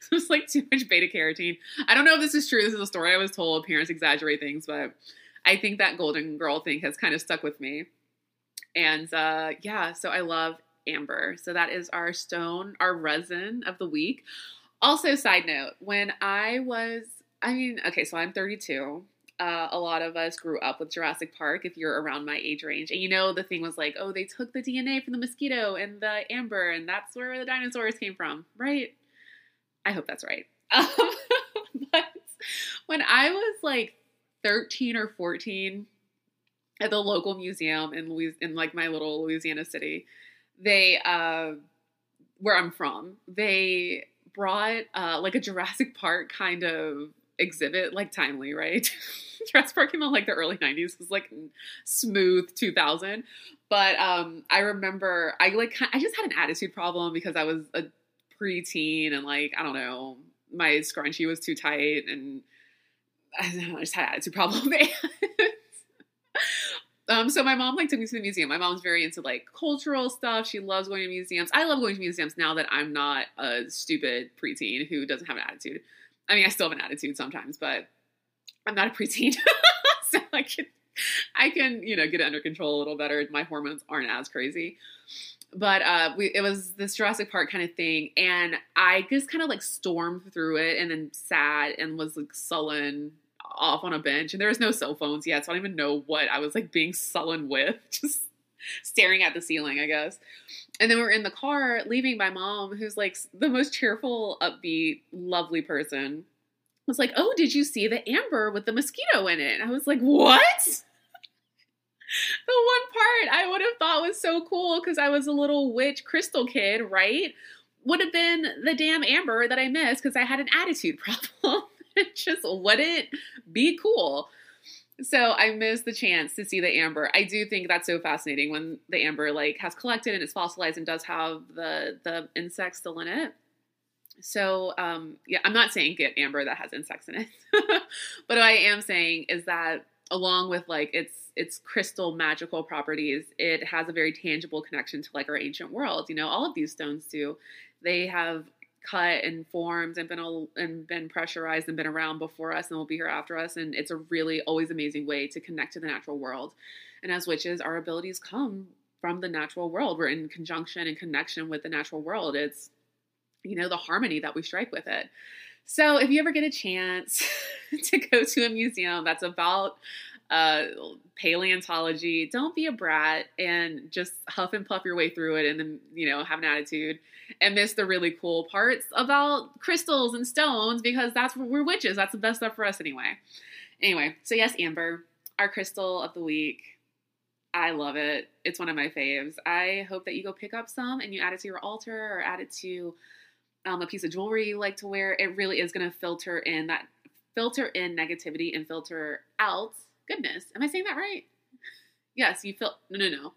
So it's like too much beta carotene. I don't know if this is true. This is a story I was told. Parents exaggerate things, but I think that Golden Girl thing has kind of stuck with me. And uh, yeah, so I love amber. So that is our stone, our resin of the week. Also, side note, when I was, I mean, okay, so I'm 32. Uh, a lot of us grew up with Jurassic Park if you're around my age range. And you know, the thing was like, oh, they took the DNA from the mosquito and the amber, and that's where the dinosaurs came from, right? I hope that's right. Um, but when I was like 13 or 14 at the local museum in Louis- in like my little Louisiana city, they uh, where I'm from, they brought uh, like a Jurassic Park kind of exhibit, like timely, right? Park came out like the early 90s, it was like smooth 2000. But um, I remember I like I just had an attitude problem because I was a preteen and like I don't know, my scrunchie was too tight and I know, I just had an attitude problem. Um, so my mom like took me to the museum. My mom's very into like cultural stuff. She loves going to museums. I love going to museums now that I'm not a stupid preteen who doesn't have an attitude. I mean, I still have an attitude sometimes, but I'm not a preteen, so I can I can you know get it under control a little better. My hormones aren't as crazy. But uh, we, it was this Jurassic Park kind of thing, and I just kind of like stormed through it, and then sat and was like sullen off on a bench and there was no cell phones yet, so I don't even know what I was like being sullen with, just staring at the ceiling, I guess. And then we are in the car leaving my mom, who's like the most cheerful, upbeat, lovely person, was like, Oh, did you see the amber with the mosquito in it? I was like, What? the one part I would have thought was so cool because I was a little witch crystal kid, right? Would have been the damn amber that I missed because I had an attitude problem. it just wouldn't be cool. So I missed the chance to see the amber. I do think that's so fascinating when the amber like has collected and it's fossilized and does have the the insects still in it. So um, yeah, I'm not saying get amber that has insects in it, but what I am saying is that along with like its its crystal magical properties, it has a very tangible connection to like our ancient world. You know, all of these stones do. They have cut and formed and been all and been pressurized and been around before us and will be here after us. And it's a really always amazing way to connect to the natural world. And as witches our abilities come from the natural world. We're in conjunction and connection with the natural world. It's you know the harmony that we strike with it. So if you ever get a chance to go to a museum that's about uh, paleontology, don't be a brat and just huff and puff your way through it and then, you know, have an attitude and miss the really cool parts about crystals and stones because that's we're witches. That's the best stuff for us anyway. Anyway, so yes, Amber, our crystal of the week. I love it. It's one of my faves. I hope that you go pick up some and you add it to your altar or add it to um, a piece of jewelry you like to wear. It really is going to filter in that filter in negativity and filter out goodness. Am I saying that right? Yes, you feel no no no.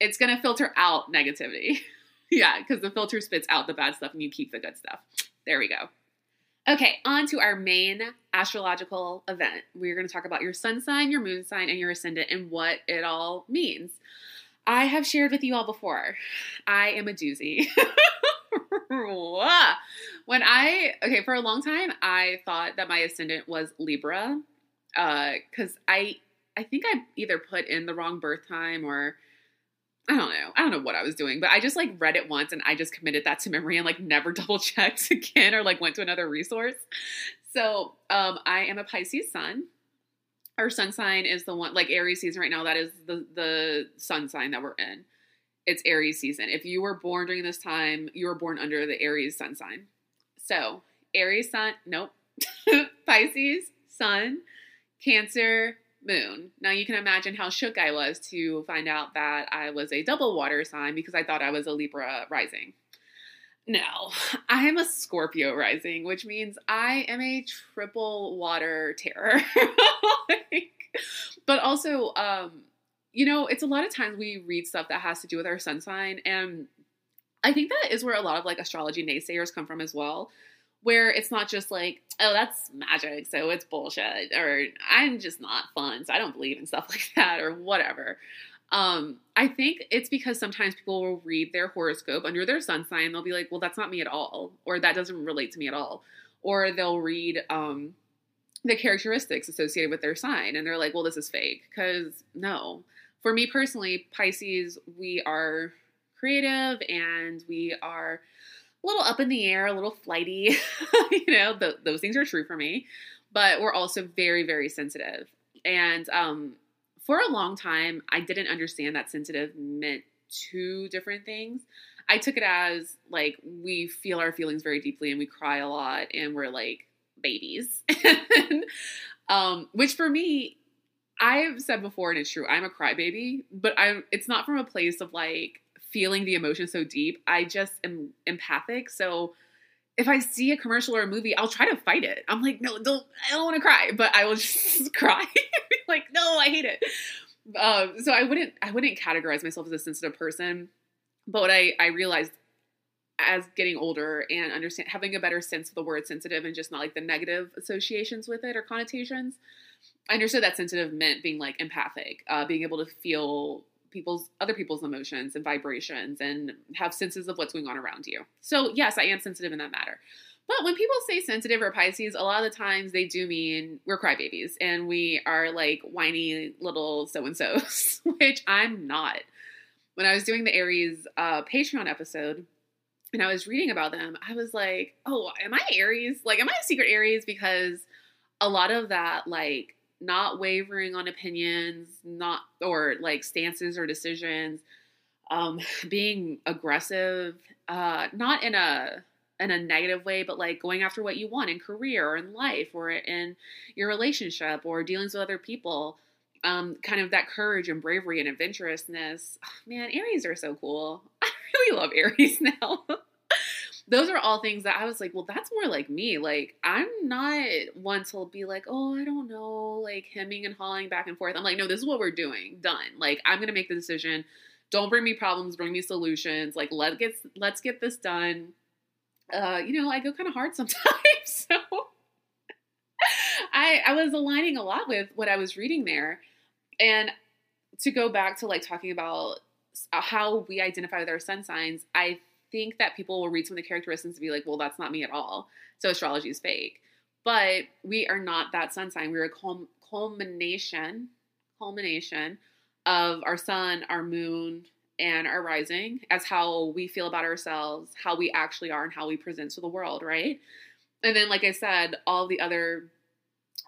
It's going to filter out negativity. yeah, because the filter spits out the bad stuff and you keep the good stuff. There we go. Okay, on to our main astrological event. We're going to talk about your sun sign, your moon sign, and your ascendant and what it all means. I have shared with you all before. I am a doozy. when I, okay, for a long time, I thought that my ascendant was Libra because uh, I, I think I either put in the wrong birth time or I don't know. I don't know what I was doing, but I just like read it once and I just committed that to memory and like never double checked again or like went to another resource. So um, I am a Pisces sun. Our sun sign is the one like Aries season right now. That is the the sun sign that we're in. it's Aries season. If you were born during this time, you were born under the Aries sun sign. So, Aries sun, nope. Pisces, sun, Cancer, moon. Now you can imagine how shook I was to find out that I was a double water sign because I thought I was a Libra rising. No, I am a Scorpio rising, which means I am a triple water terror. like, but also, um, you know, it's a lot of times we read stuff that has to do with our sun sign, and I think that is where a lot of like astrology naysayers come from as well where it's not just like, oh, that's magic, so it's bullshit, or I'm just not fun, so I don't believe in stuff like that, or whatever. Um, I think it's because sometimes people will read their horoscope under their sun sign, they'll be like, well, that's not me at all, or that doesn't relate to me at all, or they'll read um, the characteristics associated with their sign, and they're like, well, this is fake, because no. For me personally, Pisces, we are creative and we are little up in the air, a little flighty. you know, the, those things are true for me. But we're also very, very sensitive. And um, for a long time, I didn't understand that sensitive meant two different things. I took it as like we feel our feelings very deeply and we cry a lot and we're like babies. um, which for me, I've said before and it's true, I'm a crybaby, but I'm it's not from a place of like feeling the emotion so deep. I just am empathic. So if I see a commercial or a movie, I'll try to fight it. I'm like, no, don't, I don't want to cry, but I will just cry. like, no, I hate it. Um, so I wouldn't, I wouldn't categorize myself as a sensitive person. But what I, I realized as getting older and understand having a better sense of the word sensitive and just not like the negative associations with it or connotations, I understood that sensitive meant being like empathic, uh, being able to feel people's other people's emotions and vibrations and have senses of what's going on around you. So yes, I am sensitive in that matter. But when people say sensitive or Pisces, a lot of the times they do mean we're crybabies and we are like whiny little so and so's, which I'm not. When I was doing the Aries uh, Patreon episode and I was reading about them, I was like, oh, am I Aries? Like, am I a secret Aries? Because a lot of that, like, not wavering on opinions, not or like stances or decisions, um, being aggressive, uh, not in a in a negative way, but like going after what you want in career or in life or in your relationship or dealings with other people. Um, kind of that courage and bravery and adventurousness. Oh, man, Aries are so cool. I really love Aries now those are all things that I was like, well, that's more like me. Like, I'm not one to be like, oh, I don't know, like hemming and hawing back and forth. I'm like, no, this is what we're doing. Done. Like, I'm gonna make the decision. Don't bring me problems, bring me solutions. Like, let get let's get this done. Uh, you know, I go kind of hard sometimes. so I I was aligning a lot with what I was reading there. And to go back to like talking about how we identify with our sun signs, I think that people will read some of the characteristics and be like, well, that's not me at all. So astrology is fake. But we are not that sun sign. We're a culmination, culmination of our sun, our moon, and our rising as how we feel about ourselves, how we actually are, and how we present to the world, right? And then, like I said, all the other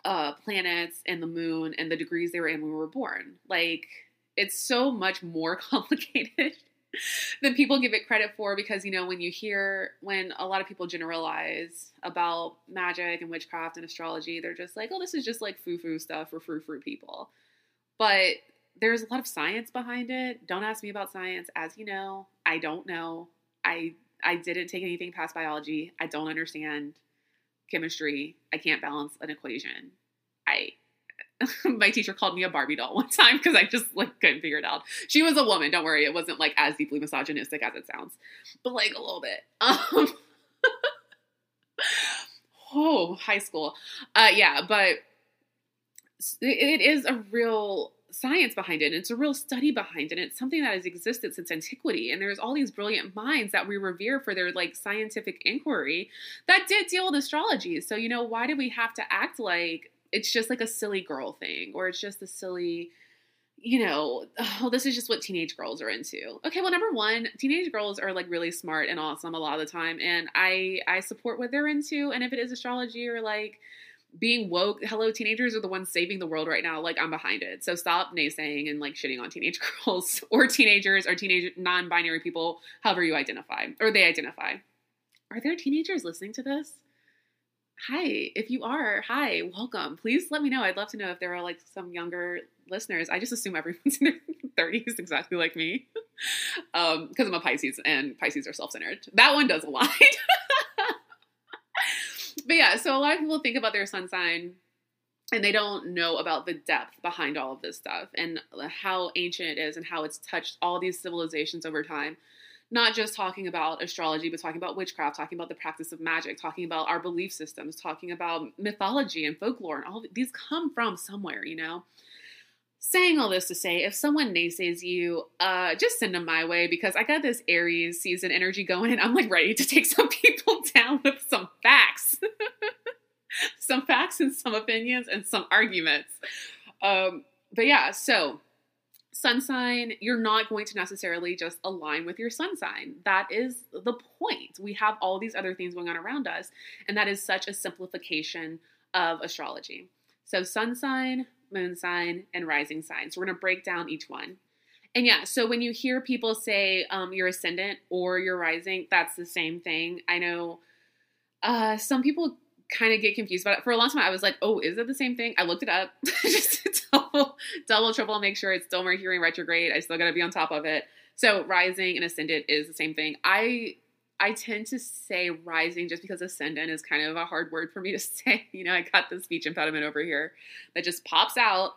uh, planets and the moon and the degrees they were in when we were born. Like, it's so much more complicated than people give it credit for because you know when you hear when a lot of people generalize about magic and witchcraft and astrology they're just like oh this is just like foo-foo stuff for frou-frou people. But there's a lot of science behind it. Don't ask me about science. As you know i don't know. I i didn't take anything past biology. I don't understand chemistry. I can't balance an equation. I my teacher called me a Barbie doll one time because I just like couldn't figure it out. She was a woman, don't worry, it wasn't like as deeply misogynistic as it sounds, but like a little bit. Um, oh, high school, uh, yeah, but it is a real science behind it. and it's a real study behind it. It's something that has existed since antiquity. And there's all these brilliant minds that we revere for their like scientific inquiry that did deal with astrology. So, you know, why do we have to act like it's just like a silly girl thing or it's just a silly you know, oh, this is just what teenage girls are into. Okay, well, number one, teenage girls are like really smart and awesome a lot of the time, and I I support what they're into. And if it is astrology or like being woke. Hello, teenagers are the ones saving the world right now. Like I'm behind it. So stop naysaying and like shitting on teenage girls or teenagers or teenage non-binary people, however you identify or they identify. Are there teenagers listening to this? Hi, if you are, hi, welcome. Please let me know. I'd love to know if there are like some younger listeners. I just assume everyone's in their 30s, exactly like me, um, because I'm a Pisces and Pisces are self-centered. That one does align. but yeah, so a lot of people think about their sun sign and they don't know about the depth behind all of this stuff and how ancient it is and how it's touched all these civilizations over time not just talking about astrology, but talking about witchcraft, talking about the practice of magic, talking about our belief systems, talking about mythology and folklore, and all these come from somewhere, you know. Saying all this to say, if someone naysays you, uh, just send them my way because I got this Aries season energy going, and I'm like ready to take some people down with some facts, some facts and some opinions and some arguments. Um, but yeah, so sun sign, you're not going to necessarily just align with your sun sign. That is the point. We have all these other things going on around us, and that is such a simplification of astrology. So, sun sign, moon sign, and rising sign. So, we're going to break down each one. And yeah, so when you hear people say um, your ascendant or your rising, that's the same thing. I know uh, some people kind of get confused about it. For a long time, I was like, oh, is it the same thing? I looked it up just to double, double, triple, make sure it's still Mercury retrograde. I still got to be on top of it. So rising and ascendant is the same thing. I I tend to say rising just because ascendant is kind of a hard word for me to say. You know, I got the speech impediment over here that just pops out.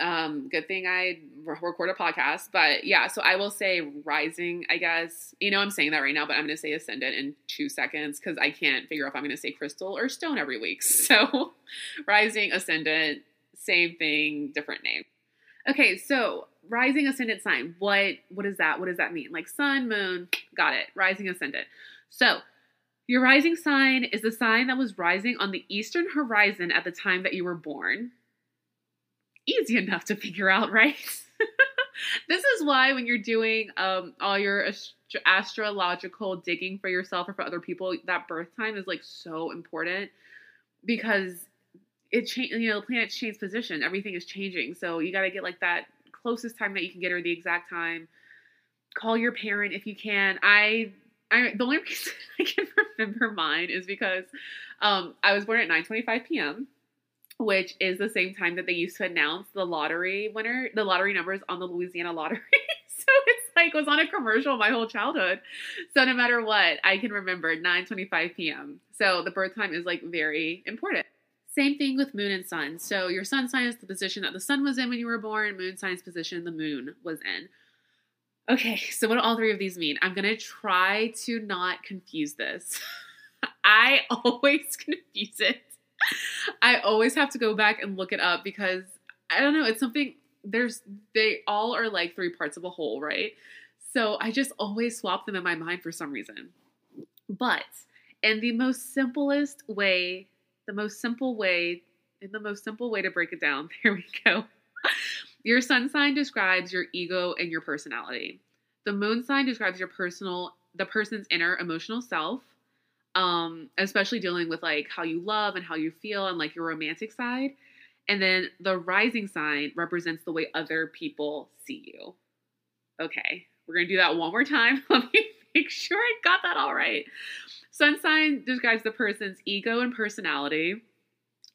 Um, good thing I record a podcast, but yeah, so I will say rising, I guess. You know, I'm saying that right now, but I'm going to say ascendant in two seconds because I can't figure out if I'm going to say crystal or stone every week. So rising, ascendant, same thing, different name. Okay, so rising ascendant sign. What what is that? What does that mean? Like sun, moon, got it. Rising ascendant. So your rising sign is the sign that was rising on the eastern horizon at the time that you were born easy enough to figure out, right? this is why when you're doing um, all your ast- astrological digging for yourself or for other people, that birth time is like so important because it change. You know, the planets change position. Everything is changing, so you got to get like that closest time that you can get or the exact time. Call your parent if you can. I I, the only reason I can remember mine is because um, I was born at 9:25 p.m which is the same time that they used to announce the lottery winner, the lottery numbers on the Louisiana lottery. so it's like was on a commercial my whole childhood. So no matter what, I can remember 9:25 p.m. So the birth time is like very important. Same thing with moon and sun. So your sun sign is the position that the sun was in when you were born, moon sign's position the moon was in. Okay, so what do all three of these mean? I'm gonna try to not confuse this. I always confuse it I always have to go back and look it up because I don't know, it's something there's they all are like three parts of a whole, right? So I just always swap them in my mind for some reason. But in the most simplest way, the most simple way, in the most simple way to break it down, there we go. Your sun sign describes your ego and your personality. The moon sign describes your personal the person's inner emotional self um, especially dealing with like how you love and how you feel and like your romantic side. And then the rising sign represents the way other people see you. Okay, we're gonna do that one more time. Let me make sure I got that all right. Sun sign describes the person's ego and personality.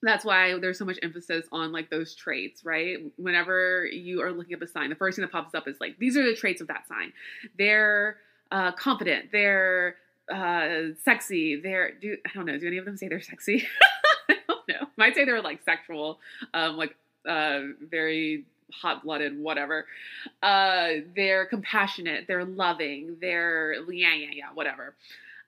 That's why there's so much emphasis on like those traits, right? Whenever you are looking at the sign, the first thing that pops up is like, these are the traits of that sign. They're uh, confident, they're uh sexy. They're do I don't know. Do any of them say they're sexy? I don't know. Might say they're like sexual, um, like uh, very hot blooded, whatever. Uh, they're compassionate. They're loving. They're yeah yeah yeah whatever.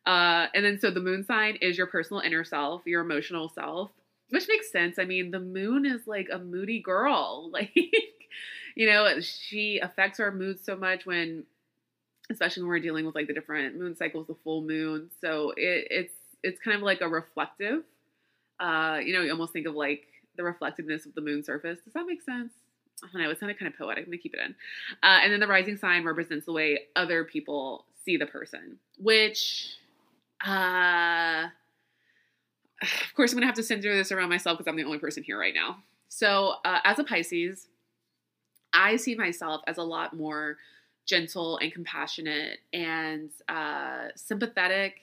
Uh, and then so the moon sign is your personal inner self, your emotional self, which makes sense. I mean, the moon is like a moody girl, like. You know, she affects our mood so much when especially when we're dealing with like the different moon cycles, the full moon. So it, it's it's kind of like a reflective. Uh, you know, you almost think of like the reflectiveness of the moon surface. Does that make sense? I know. It sounded kind of poetic. I'm gonna keep it in. Uh, and then the rising sign represents the way other people see the person, which uh, of course, I'm to have to center this around myself because I'm the only person here right now. So, uh, as a Pisces, I see myself as a lot more gentle and compassionate and uh, sympathetic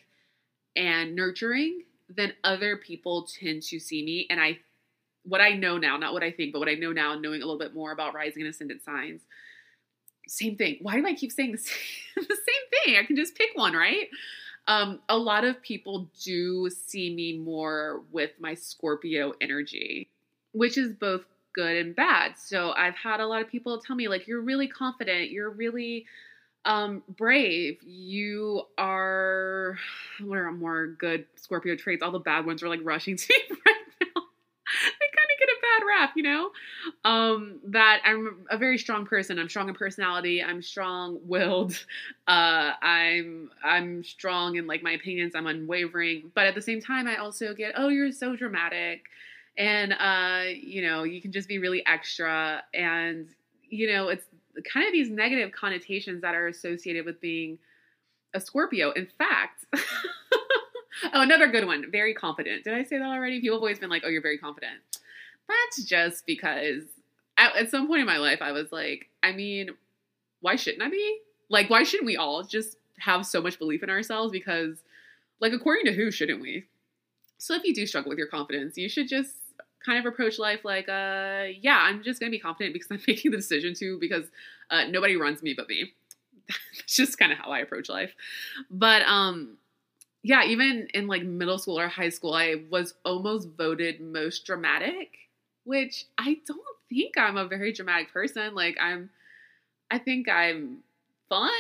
and nurturing than other people tend to see me. And I, what I know now, not what I think, but what I know now, knowing a little bit more about rising and ascendant signs, same thing. Why do I keep saying the same, the same thing? I can just pick one, right? Um, a lot of people do see me more with my Scorpio energy, which is both good and bad. So I've had a lot of people tell me, like, you're really confident, you're really um, brave, you are, what are more good Scorpio traits? All the bad ones are like rushing to me right now. I kind of get a bad rap, you know? Um, that I'm a very strong person. I'm strong in personality. I'm strong willed. Uh, I'm, I'm strong in like my opinions. I'm unwavering. But at the same time, I also get, oh, you're so dramatic and uh, you know you can just be really extra. And you know it's kind of these negative connotations that are associated with being a scorpio. In fact oh another good one very confident. Did i say that already? People have always been like oh you're very confident. That's just because at, at some point in my life i was like i mean why shouldn't i be? Like why shouldn't we all just have so much belief in ourselves? Because like according to who shouldn't we? So if you do struggle with your confidence you should just kind of approach life like, uh, yeah, I'm just gonna be confident because I'm making the decision to because uh, nobody runs me but me. That's just kind of how I approach life. But um, yeah, even in like middle school or high school, I was almost voted most dramatic, which I don't think I'm a very dramatic person. Like I'm, I think I'm fun.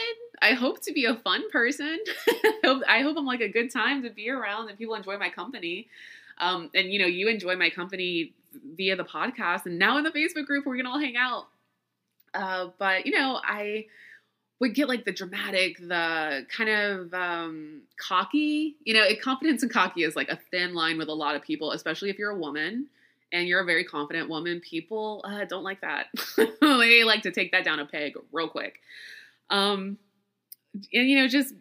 I hope to be a fun person. I hope I'm like a good time to be around and people enjoy my company. Um, and you know, you enjoy my company via the podcast and now in the Facebook group we're gonna all hang out. Uh, but you know, I would get like the dramatic, the kind of um, cocky. You know, confidence and cocky is like a thin line with a lot of people, especially if you're a woman and you're a very confident woman. People uh, don't like that. they like to take that down a peg real quick. Um, and you know, just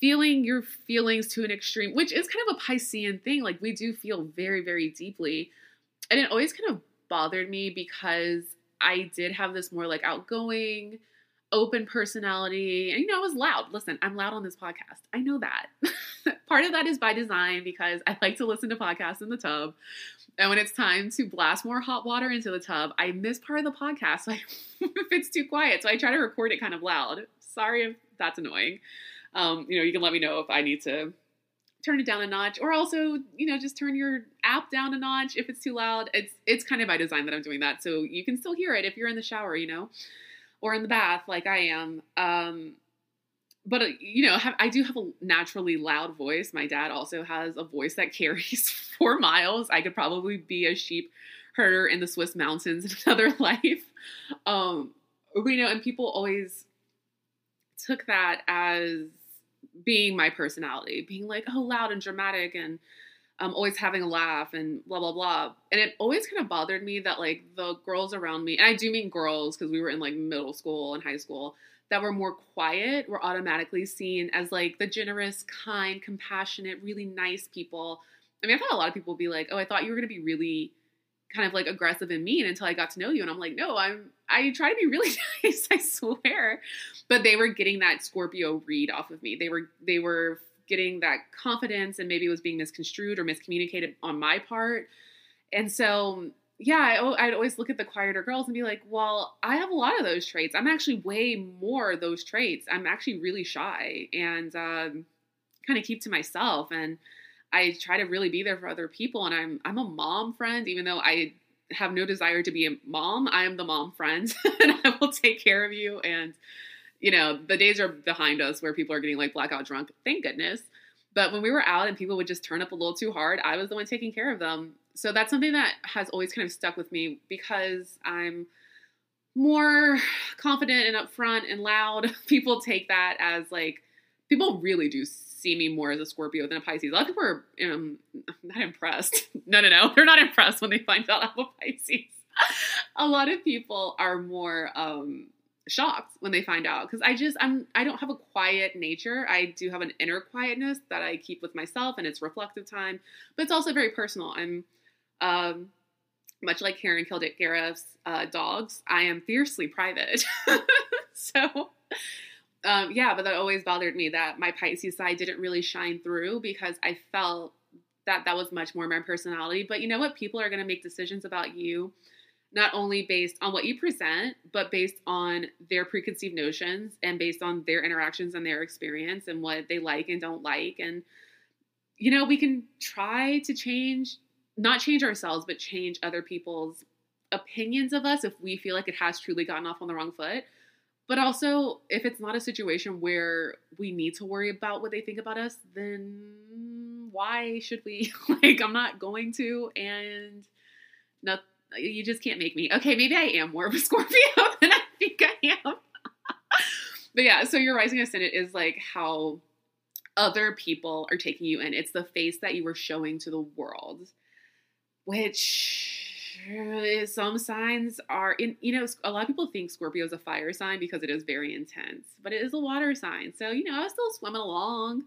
feeling your feelings to an extreme, which is kind of a Piscean thing. Like we do feel very, very deeply. And it always kind of bothered me because I did have this more like outgoing, open personality. And you know, I was loud. Listen, I'm loud on this podcast. I know that. Part of that is by design because I like to listen to podcasts in the tub. And when it's time to blast more hot water into the tub, I miss part of the podcast. If it's too quiet. So I try to record it kind of loud. Sorry if that's annoying um, you know, you can let me know if I need to turn it down a notch or also, you know, just turn your app down a notch if it's too loud. It's it's kind of by design that I'm doing that. So you can still hear it if you're in the shower, you know, or in the bath like I am. Um, but uh, you know, have, I do have a naturally loud voice. My dad also has a voice that carries four miles. I could probably be a sheep herder in the Swiss mountains in another life. Um, you know, and people always took that as being my personality, being like, oh, loud and dramatic and um, always having a laugh and blah, blah, blah. And it always kind of bothered me that like the girls around me, and I do mean girls because we were in like middle school and high school, that were more quiet were automatically seen as like the generous, kind, compassionate, really nice people. I mean, I thought a lot of people would be like, oh, I thought you were going to be really kind of like aggressive and mean until I got to know you. And I'm like, no, I'm I try to be really nice, I swear. But they were getting that Scorpio read off of me. They were they were getting that confidence and maybe it was being misconstrued or miscommunicated on my part. And so yeah, I, I'd always look at the quieter girls and be like, well, I have a lot of those traits. I'm actually way more those traits. I'm actually really shy and um, kind of keep to myself. And I try to really be there for other people and I'm I'm a mom friend even though I have no desire to be a mom. I am the mom friend and I will take care of you and you know, the days are behind us where people are getting like blackout drunk. Thank goodness. But when we were out and people would just turn up a little too hard, I was the one taking care of them. So that's something that has always kind of stuck with me because I'm more confident and upfront and loud. People take that as like people really do see me more as a Scorpio than a Pisces. A lot of people are um, not impressed. No, no, no. They're not impressed when they find out I'm a Pisces. a lot of people are more um, shocked when they find out because I just I'm I don't have a quiet nature. I do have an inner quietness that I keep with myself and it's reflective time, but it's also very personal. I'm um much like Karen Kilgariff's uh, dogs, I am fiercely private. so um, yeah, but that always bothered me that my Pisces side didn't really shine through because I felt that that was much more my personality. But you know what? People are going to make decisions about you not only based on what you present, but based on their preconceived notions and based on their interactions and their experience and what they like and don't like. And, you know, we can try to change, not change ourselves, but change other people's opinions of us if we feel like it has truly gotten off on the wrong foot. But also, if it's not a situation where we need to worry about what they think about us, then why should we? like, I'm not going to, and not you just can't make me. Okay, maybe I am more of a Scorpio than I think I am. but yeah, so your rising ascendant is like how other people are taking you in. It's the face that you were showing to the world, which some signs are in you know a lot of people think scorpio is a fire sign because it is very intense but it is a water sign so you know i was still swimming along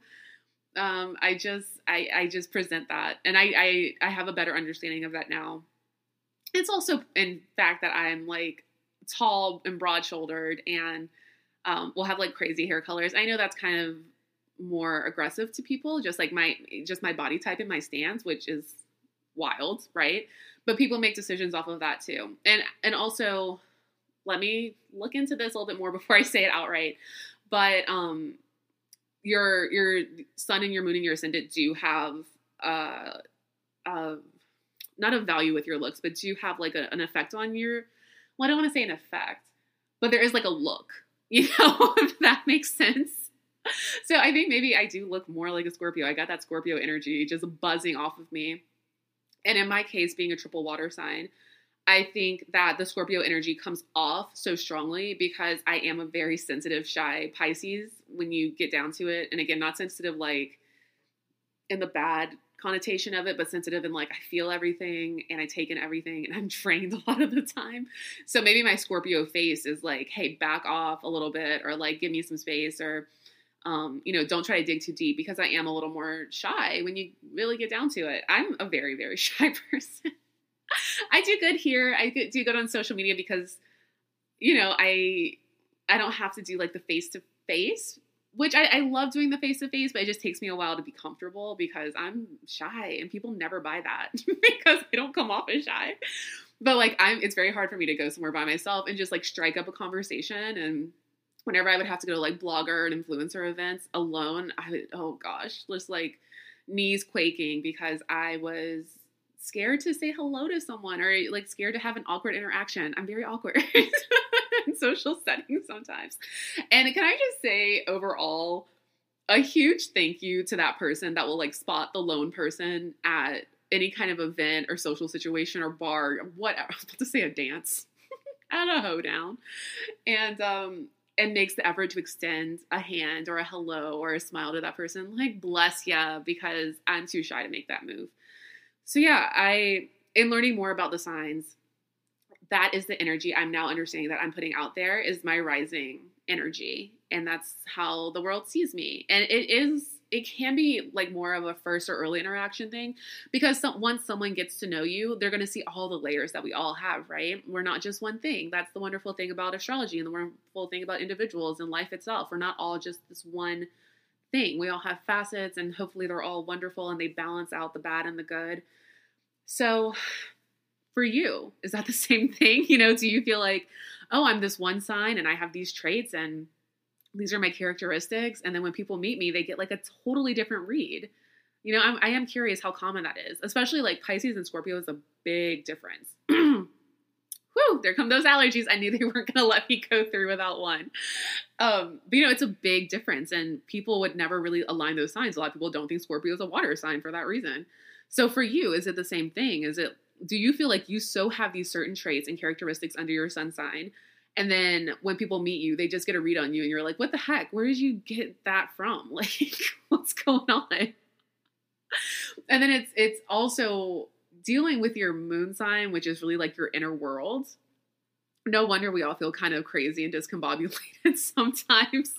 um i just i i just present that and i i, I have a better understanding of that now it's also, in fact, that I'm like tall and broad shouldered and um, will have like crazy hair colors. I know that's kind of more aggressive to people, just like my just my body type and my stance, which is wild, right? But people make decisions off of that too. And and also let me look into this a little bit more before I say it outright. But um your your sun and your moon and your ascendant do have uh uh not a value with your looks, but do you have like a, an effect on your. Well, I don't want to say an effect, but there is like a look. You know, if that makes sense. So I think maybe I do look more like a Scorpio. I got that Scorpio energy just buzzing off of me. And in my case, being a triple water sign, I think that the Scorpio energy comes off so strongly because I am a very sensitive, shy Pisces when you get down to it. And again, not sensitive like in the bad connotation of it, but sensitive and like I feel everything and I take in everything and I'm drained a lot of the time. So maybe my Scorpio face is like, hey, back off a little bit or like give me some space or um, you know, don't try to dig too deep because I am a little more shy when you really get down to it. I'm a very, very shy person. I do good here. I do good on social media because, you know, I I don't have to do like the face to face which I, I love doing the face to face, but it just takes me a while to be comfortable because I'm shy and people never buy that because I don't come off as shy. But like I'm it's very hard for me to go somewhere by myself and just like strike up a conversation and whenever I would have to go to like blogger and influencer events alone, I would oh gosh, just like knees quaking because I was scared to say hello to someone or like scared to have an awkward interaction. I'm very awkward. in social settings sometimes. And can I just say, overall, a huge thank you to that person that will like spot the lone person at any kind of event or social situation or bar, whatever. I was about to say a dance at a hoedown. And um and makes the effort to extend a hand or a hello or a smile to that person. Like bless ya, because I'm too shy to make that move. So yeah, I in learning more about the signs, that is the energy I'm now understanding that I'm putting out there is my rising energy. And that's how the world sees me. And it is, it can be like more of a first or early interaction thing because some, once someone gets to know you, they're going to see all the layers that we all have, right? We're not just one thing. That's the wonderful thing about astrology and the wonderful thing about individuals and life itself. We're not all just this one thing. We all have facets and hopefully they're all wonderful and they balance out the bad and the good. So for you? Is that the same thing? You know, do you feel like, oh, I'm this one sign and I have these traits and these are my characteristics? And then when people meet me, they get like a totally different read. You know, I'm, I am curious how common that is, especially like Pisces and Scorpio is a big difference. Whew, there come those allergies. I knew they weren't going to let me go through without one. Um, but you know, it's a big difference, and people would never really align those signs. A lot of people don't think Scorpio is a water sign for that reason. So for you, is it the same thing? Is it do you feel like you so have these certain traits and characteristics under your sun sign and then when people meet you they just get a read on you and you're like what the heck? Where did you get that from? Like what's going on? And then it's it's also dealing with your moon sign which is really like your inner world. No wonder we all feel kind of crazy and discombobulated sometimes.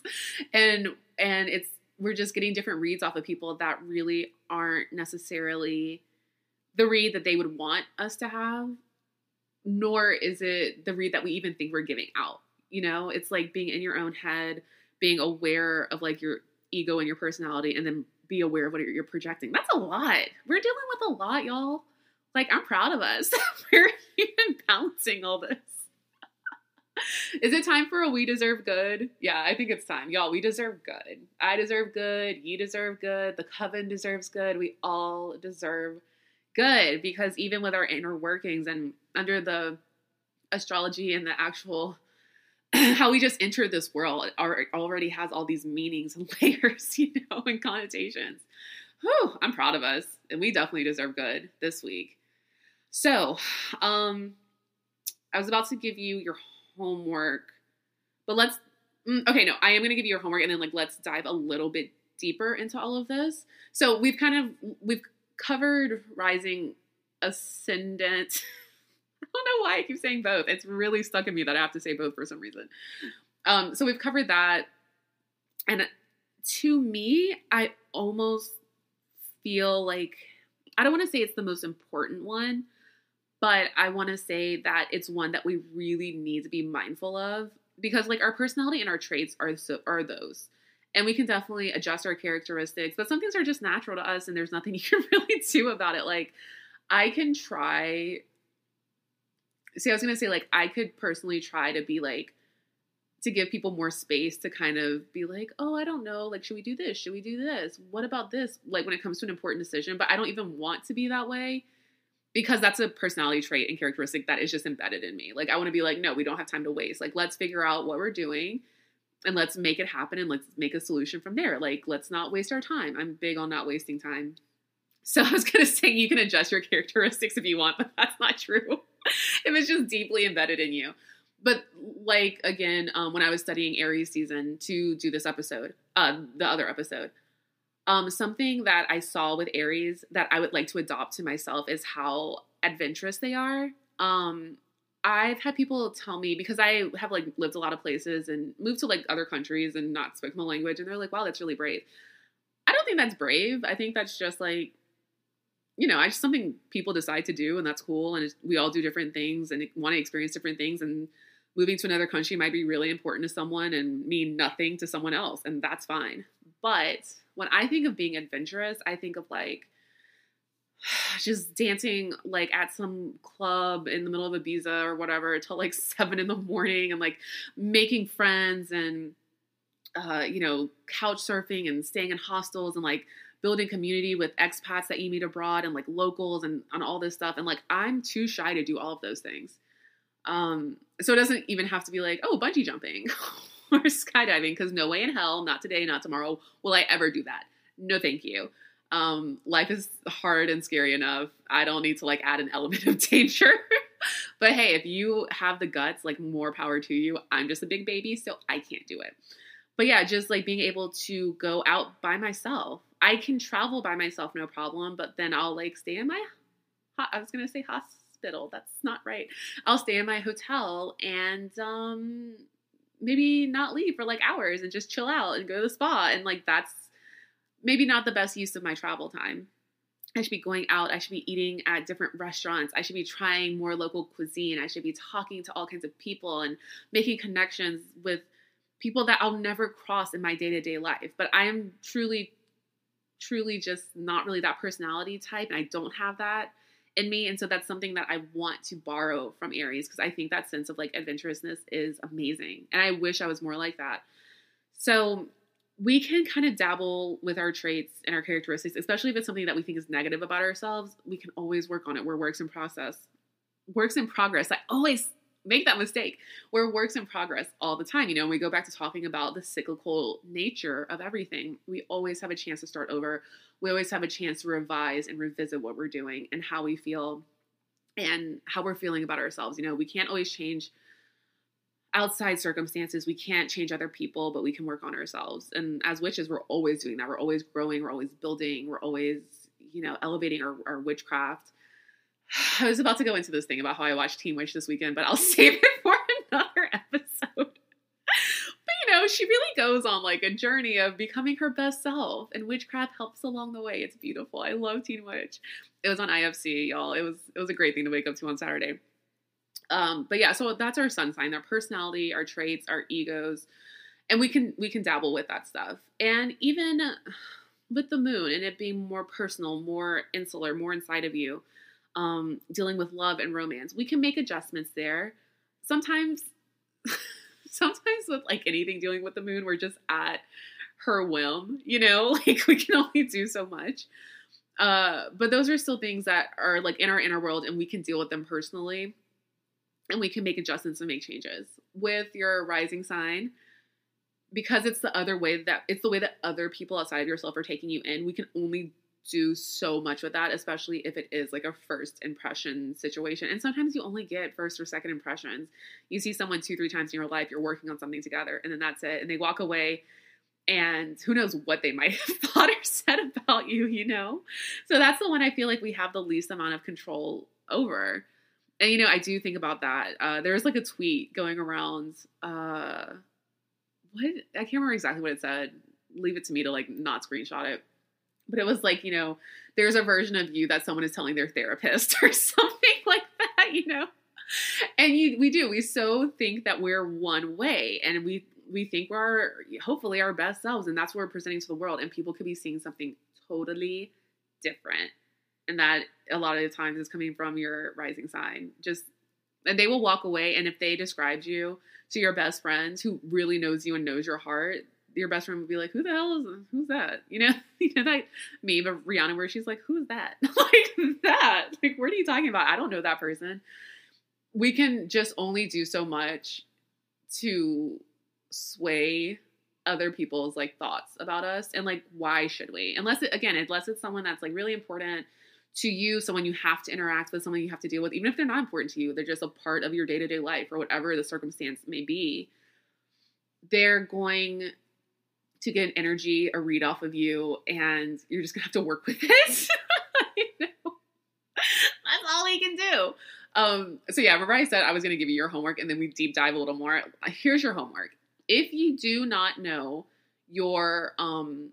And and it's we're just getting different reads off of people that really aren't necessarily the read that they would want us to have, nor is it the read that we even think we're giving out. You know, it's like being in your own head, being aware of like your ego and your personality, and then be aware of what you're projecting. That's a lot. We're dealing with a lot, y'all. Like, I'm proud of us. we're even balancing all this. Is it time for a we deserve good? Yeah, I think it's time. Y'all, we deserve good. I deserve good. You deserve good. The coven deserves good. We all deserve good because even with our inner workings and under the astrology and the actual how we just entered this world already has all these meanings and layers, you know, and connotations. Whew, I'm proud of us, and we definitely deserve good this week. So, um, I was about to give you your homework, but let's. Mm, okay, no, I am going to give you your homework, and then like let's dive a little bit deeper into all of this. So we've kind of we've covered rising ascendant. I don't know why I keep saying both. It's really stuck in me that I have to say both for some reason. Um, so we've covered that, and to me, I almost feel like I don't want to say it's the most important one, but I want to say that it's one that we really need to be mindful of because like our personality and our traits are so are those and we can definitely adjust our characteristics but some things are just natural to us and there's nothing you can really do about it like i can try see i was gonna say like i could personally try to be like to give people more space to kind of be like oh i don't know like should we do this should we do this what about this like when it comes to an important decision but i don't even want to be that way because that's a personality trait and characteristic that is just embedded in me like i want to be like no we don't have time to waste like let's figure out what we're doing and let's make it happen and let's make a solution from there. Like, let's not waste our time. I'm big on not wasting time. So I was going to say you can adjust your characteristics if you want, but that's not true. it was just deeply embedded in you. But like again, um, when I was studying Aries season to do this episode, uh, the other episode, um, something that I saw with Aries that I would like to adopt to myself is how adventurous they are. Um, I've had people tell me because I have like lived a lot of places and moved to like other countries and not spoken my language, and they're like, "Wow, that's really brave." I don't think that's brave. I think that's just like, you know, I just something people decide to do, and that's cool. And we all do different things and want to experience different things. And moving to another country might be really important to someone and mean nothing to someone else, and that's fine. But when I think of being adventurous, I think of like just dancing like at some club in the middle of Ibiza or whatever till like seven in the morning and like making friends and uh, you know couch surfing and staying in hostels and like building community with expats that you meet abroad and like locals and on all this stuff and like I'm too shy to do all of those things. Um, so it doesn't even have to be like oh bungee jumping or skydiving because no way in hell, not today, not tomorrow, will I ever do that. No, thank you. Um, life is hard and scary enough. I don't need to like add an element of danger. but hey, if you have the guts, like more power to you. I'm just a big baby, so I can't do it. But yeah, just like being able to go out by myself. I can travel by myself, no problem, but then I'll like stay in my, I was gonna say hospital. That's not right. I'll stay in my hotel and um, maybe not leave for like hours and just chill out and go to the spa. And like that's maybe not the best use of my travel time. I should be going out. I should be eating at different restaurants. I should be trying more local cuisine. I should be talking to all kinds of people and making connections with people that I'll never cross in my day to day life. But I am truly, truly just not really that personality type, and I don't have that in me. And so that's something that I want to borrow from Aries because I think that sense of like adventurousness is amazing. And I wish I was more like that. So we can kind of dabble with our traits and our characteristics, especially if it's something that we think is negative about ourselves. We can always work on it. We're works in process, works in progress. I always make that mistake. We're works in progress all the time. You know, we go back to talking about the cyclical nature of everything. We always have a chance to start over. We always have a chance to revise and revisit what we're doing and how we feel and how we're feeling about ourselves. You know, we can't always change outside circumstances we can't change other people but we can work on ourselves and as witches we're always doing that we're always growing we're always building we're always you know elevating our, our witchcraft i was about to go into this thing about how i watched teen witch this weekend but i'll save it for another episode. but you know, she really goes on like a journey of becoming her best self, and witchcraft helps along the way. It's beautiful. I love Teen Witch. It was on IFC, y'all. It was it was a great thing to wake up to on Saturday. Um, but yeah, so that's our sun sign, our personality, our traits, our egos, and we can we can dabble with that stuff. And even with the moon and it being more personal, more insular, more inside of you, um, dealing with love and romance, we can make adjustments there. Sometimes, sometimes with like anything dealing with the moon, we're just at her whim, you know, like we can only do so much. Uh, but those are still things that are like in our inner world and we can deal with them personally and we can make adjustments and make changes. With your rising sign, because it's the other way that it's the way that other people outside of yourself are taking you in, we can only do so much with that, especially if it is like a first impression situation. And sometimes you only get first or second impressions. You see someone two, three times in your life, you're working on something together, and then that's it. And they walk away, and who knows what they might have thought or said about you, you know? So that's the one I feel like we have the least amount of control over. And, you know, I do think about that. Uh, there was like a tweet going around. Uh, what? I can't remember exactly what it said. Leave it to me to like not screenshot it but it was like you know there's a version of you that someone is telling their therapist or something like that you know? And you we do we so think that we're one way and we we think we're hopefully our best selves and that's what we're presenting to the world and people could be seeing something totally different. And that a lot of the times is coming from your rising sign. Just and they will walk away and if they described you to your best friends who really knows you and knows your heart your best friend would be like, "Who the hell is who's that?" You know, you know that meme of Rihanna where she's like, "Who's that?" like that. Like, what are you talking about? I don't know that person. We can just only do so much to sway other people's like thoughts about us and like why should we unless it again unless it's someone that's like really important to you someone you have to interact with someone you have to deal with even if they're not important to you they're just a part of your day-to-day life or whatever the circumstance may be they're going to get an energy, a read off of you, and you're just gonna have to work with it. you know? That's all we can do. Um, so yeah, remember I said I was gonna give you your homework and then we deep dive a little more. Here's your homework. If you do not know your um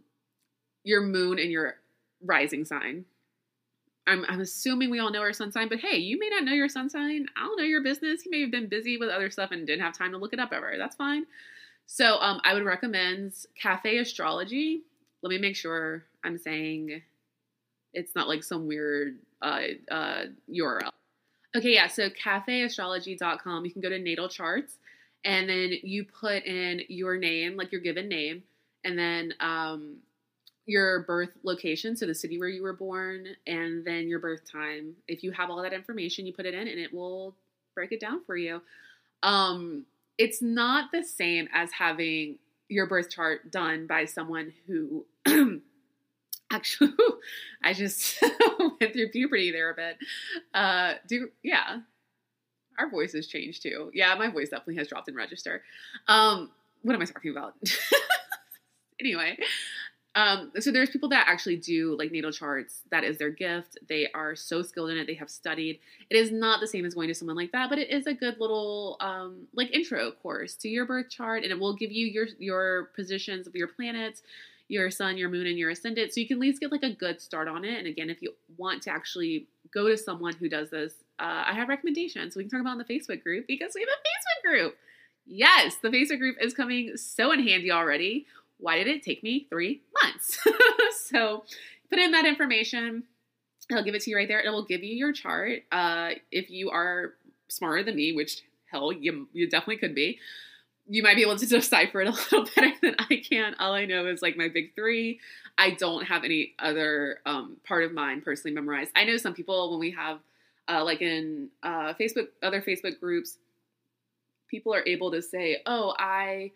your moon and your rising sign, I'm, I'm assuming we all know our sun sign, but hey, you may not know your sun sign. I don't know your business. You may have been busy with other stuff and didn't have time to look it up ever. That's fine. So um, I would recommend Cafe Astrology. Let me make sure I'm saying it's not like some weird uh, uh, URL. Okay, yeah, so cafeastrology.com, you can go to natal charts and then you put in your name, like your given name, and then um, your birth location, so the city where you were born, and then your birth time. If you have all that information, you put it in and it will break it down for you. Um, it's not the same as having your birth chart done by someone who actually I just went through puberty there a bit. Uh do yeah. Our voices changed too. Yeah, my voice definitely has dropped in register. Um what am I talking about? anyway, um, so there's people that actually do like natal charts. That is their gift. They are so skilled in it. They have studied. It is not the same as going to someone like that, but it is a good little um, like intro course to your birth chart, and it will give you your your positions of your planets, your sun, your moon, and your ascendant, so you can at least get like a good start on it. And again, if you want to actually go to someone who does this, uh, I have recommendations. We can talk about in the Facebook group because we have a Facebook group. Yes, the Facebook group is coming so in handy already why did it take me three months? so put in that information. I'll give it to you right there. It will give you your chart. Uh, if you are smarter than me, which hell, you, you definitely could be, you might be able to decipher it a little better than I can. All I know is like my big three. I don't have any other um, part of mine personally memorized. I know some people when we have uh, like in uh, Facebook, other Facebook groups, people are able to say, "Oh, I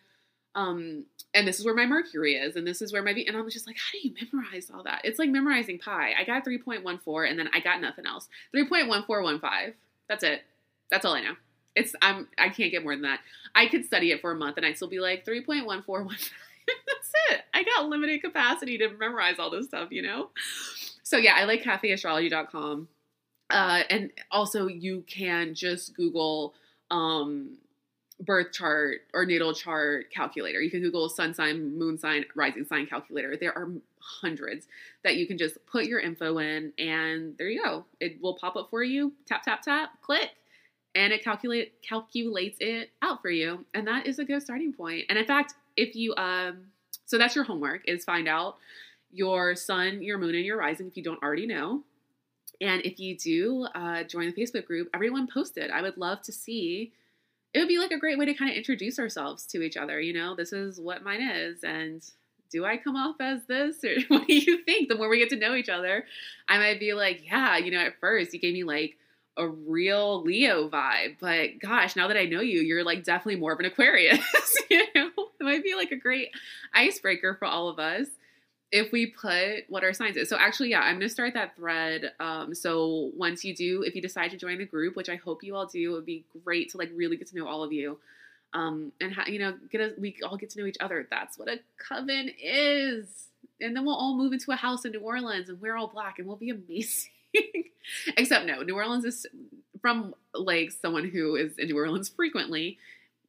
um, and this is where my Mercury is, and this is where my and I was just like, how do you memorize all that? It's like memorizing pi. I got 3.14 and then I got nothing else. 3.1415. That's it. That's all I know. It's I'm I can't get more than that. I could study it for a month and I'd still be like 3.1415. That's it. I got limited capacity to memorize all this stuff, you know? So yeah, I like cafeastrology.com. Uh, and also you can just Google um birth chart or natal chart calculator. You can Google sun sign, moon sign, rising sign calculator. There are hundreds that you can just put your info in, and there you go. It will pop up for you. Tap, tap, tap, click, and it calculate calculates it out for you. And that is a good starting point. And in fact, if you um, so that's your homework is find out your sun, your moon, and your rising if you don't already know. And if you do, uh, join the Facebook group. Everyone posted. I would love to see it would be like a great way to kind of introduce ourselves to each other. You know, this is what mine is, and do I come off as this, or what do you think? The more we get to know each other, I might be like, yeah, you know, at first you gave me like a real Leo vibe, but gosh, now that I know you, you're like definitely more of an Aquarius. you know, it might be like a great icebreaker for all of us if we put what our signs is. So actually, yeah, I'm gonna start that thread. Um, so once you do, if you decide to join the group, which I hope you all do, it would be great to like really get to know all of you. Um, and ha- you know, get us we all get to know each other. That's what a coven is. And then we'll all move into a house in New Orleans and we're all black and we'll be amazing. Except no, New Orleans is from like someone who is in New Orleans frequently.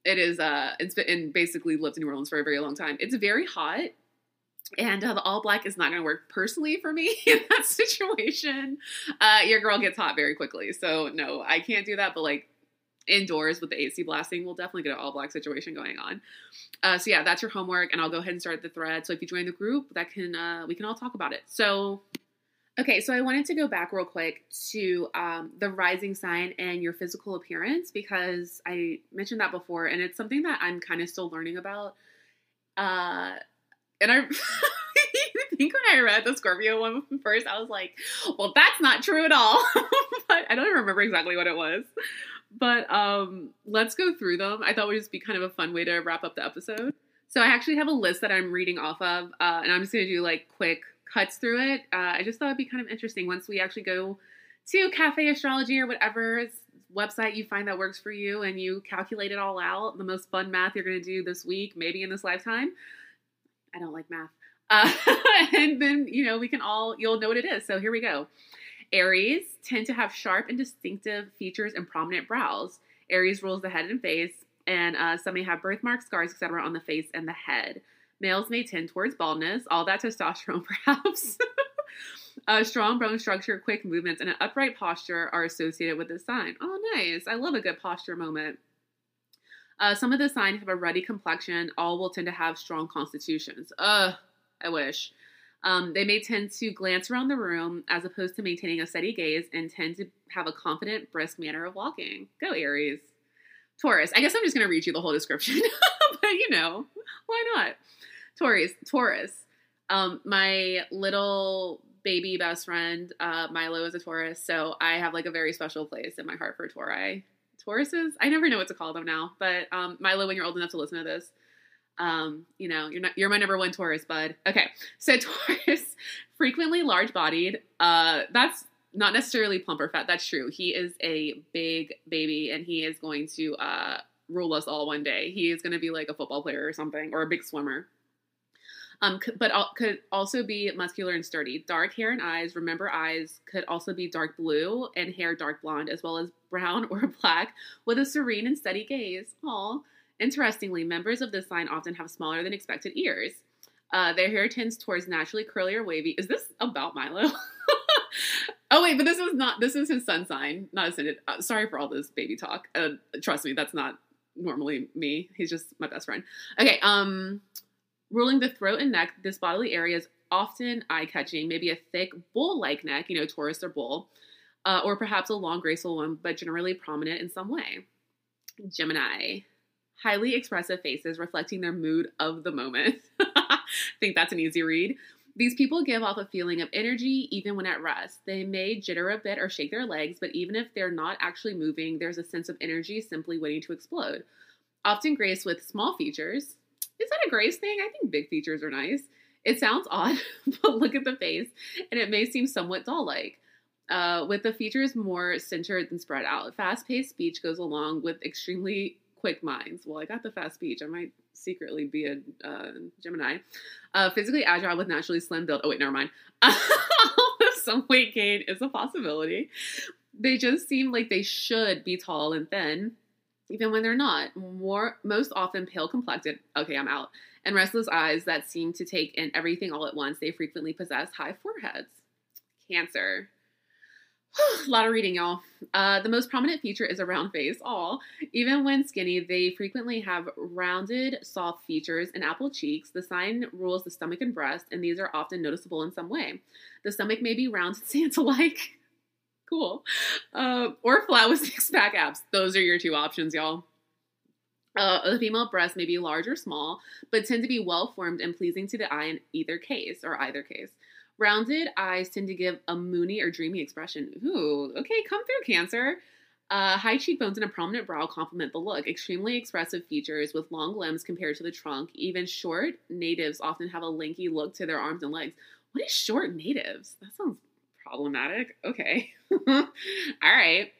It is uh it's been and basically lived in New Orleans for a very long time. It's very hot and uh, the all black is not going to work personally for me in that situation. Uh, your girl gets hot very quickly, so no, I can't do that. But like indoors with the AC blasting, we'll definitely get an all black situation going on. Uh, so yeah, that's your homework, and I'll go ahead and start the thread. So if you join the group, that can uh, we can all talk about it. So. Okay, so I wanted to go back real quick to um, the rising sign and your physical appearance because I mentioned that before, and it's something that I'm kind of still learning about. Uh, and I think when I read the Scorpio one first, I was like, well, that's not true at all. but I don't remember exactly what it was. But um, let's go through them. I thought it would just be kind of a fun way to wrap up the episode. So I actually have a list that I'm reading off of, uh, and I'm just going to do like quick cuts through it. Uh, I just thought it'd be kind of interesting once we actually go to Cafe Astrology or whatever website you find that works for you and you calculate it all out. The most fun math you're going to do this week, maybe in this lifetime. I don't like math. Uh, and then, you know, we can all, you'll know what it is. So here we go. Aries tend to have sharp and distinctive features and prominent brows. Aries rules the head and face, and uh, some may have birthmarks, scars, etc. on the face and the head. Males may tend towards baldness, all that testosterone perhaps. a strong bone structure, quick movements, and an upright posture are associated with this sign. Oh, nice. I love a good posture moment. Uh, some of the signs have a ruddy complexion. All will tend to have strong constitutions. Ugh, I wish. Um, they may tend to glance around the room as opposed to maintaining a steady gaze and tend to have a confident, brisk manner of walking. Go, Aries. Taurus. I guess I'm just going to read you the whole description, but you know, why not? Taurus. Taurus. Um, my little baby best friend, uh, Milo, is a Taurus, so I have like a very special place in my heart for Tauri. Tauruses. I never know what to call them now, but um, Milo, when you're old enough to listen to this, um, you know, you're not you're my number one Taurus, bud. Okay, so Taurus, frequently large-bodied. Uh, that's not necessarily plump or fat. That's true. He is a big baby, and he is going to uh, rule us all one day. He is going to be like a football player or something, or a big swimmer um, but could also be muscular and sturdy. Dark hair and eyes. Remember, eyes could also be dark blue and hair dark blonde, as well as brown or black, with a serene and steady gaze. Aw. Interestingly, members of this sign often have smaller than expected ears. Uh, their hair tends towards naturally curly or wavy. Is this about Milo? oh wait, but this is not. This is his sun sign, not his. Uh, sorry for all this baby talk. Uh, trust me, that's not normally me. He's just my best friend. Okay. Um. Ruling the throat and neck, this bodily area is often eye catching, maybe a thick bull like neck, you know, Taurus or bull, uh, or perhaps a long, graceful one, but generally prominent in some way. Gemini, highly expressive faces reflecting their mood of the moment. I think that's an easy read. These people give off a feeling of energy even when at rest. They may jitter a bit or shake their legs, but even if they're not actually moving, there's a sense of energy simply waiting to explode. Often graced with small features, is that a Grace thing? I think big features are nice. It sounds odd, but look at the face, and it may seem somewhat doll like. Uh, with the features more centered than spread out. Fast paced speech goes along with extremely quick minds. Well, I got the fast speech. I might secretly be a uh, Gemini. Uh, physically agile with naturally slim build. Oh, wait, never mind. Some weight gain is a possibility. They just seem like they should be tall and thin even when they're not. More most often pale complected. Okay, I'm out. And restless eyes that seem to take in everything all at once. They frequently possess high foreheads. Cancer. a lot of reading, y'all. Uh, the most prominent feature is a round face. All even when skinny, they frequently have rounded, soft features and apple cheeks. The sign rules the stomach and breast, and these are often noticeable in some way. The stomach may be round Santa-like, cool, uh, or flat with six-pack abs. Those are your two options, y'all. Uh, the female breast may be large or small, but tend to be well formed and pleasing to the eye in either case or either case. Rounded eyes tend to give a moony or dreamy expression. Ooh, okay, come through, Cancer. Uh, high cheekbones and a prominent brow complement the look. Extremely expressive features with long limbs compared to the trunk. Even short natives often have a lanky look to their arms and legs. What is short natives? That sounds problematic. Okay. All right.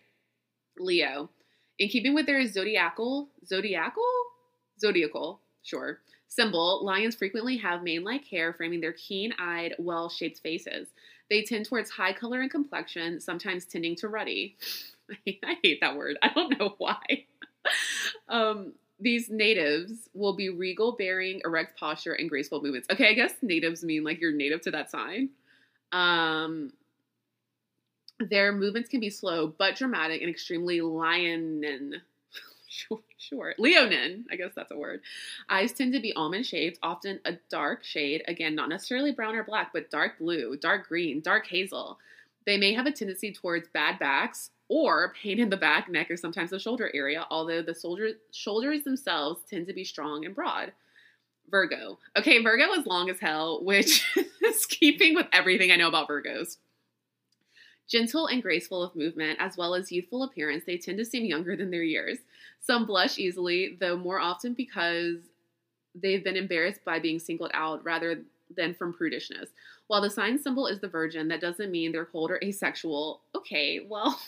Leo. In keeping with their zodiacal, zodiacal? Zodiacal, sure symbol, lions frequently have mane like hair framing their keen eyed, well shaped faces. They tend towards high color and complexion, sometimes tending to ruddy. I hate that word. I don't know why. um, these natives will be regal, bearing erect posture and graceful movements. Okay, I guess natives mean like you're native to that sign. Um, their movements can be slow but dramatic and extremely lionin. Sure. Leonine, I guess that's a word. Eyes tend to be almond shaped, often a dark shade. Again, not necessarily brown or black, but dark blue, dark green, dark hazel. They may have a tendency towards bad backs or pain in the back, neck, or sometimes the shoulder area, although the shoulder, shoulders themselves tend to be strong and broad. Virgo. Okay, Virgo is long as hell, which is keeping with everything I know about Virgos. Gentle and graceful of movement, as well as youthful appearance, they tend to seem younger than their years. Some blush easily, though more often because they've been embarrassed by being singled out rather than from prudishness. While the sign symbol is the virgin, that doesn't mean they're cold or asexual. Okay, well,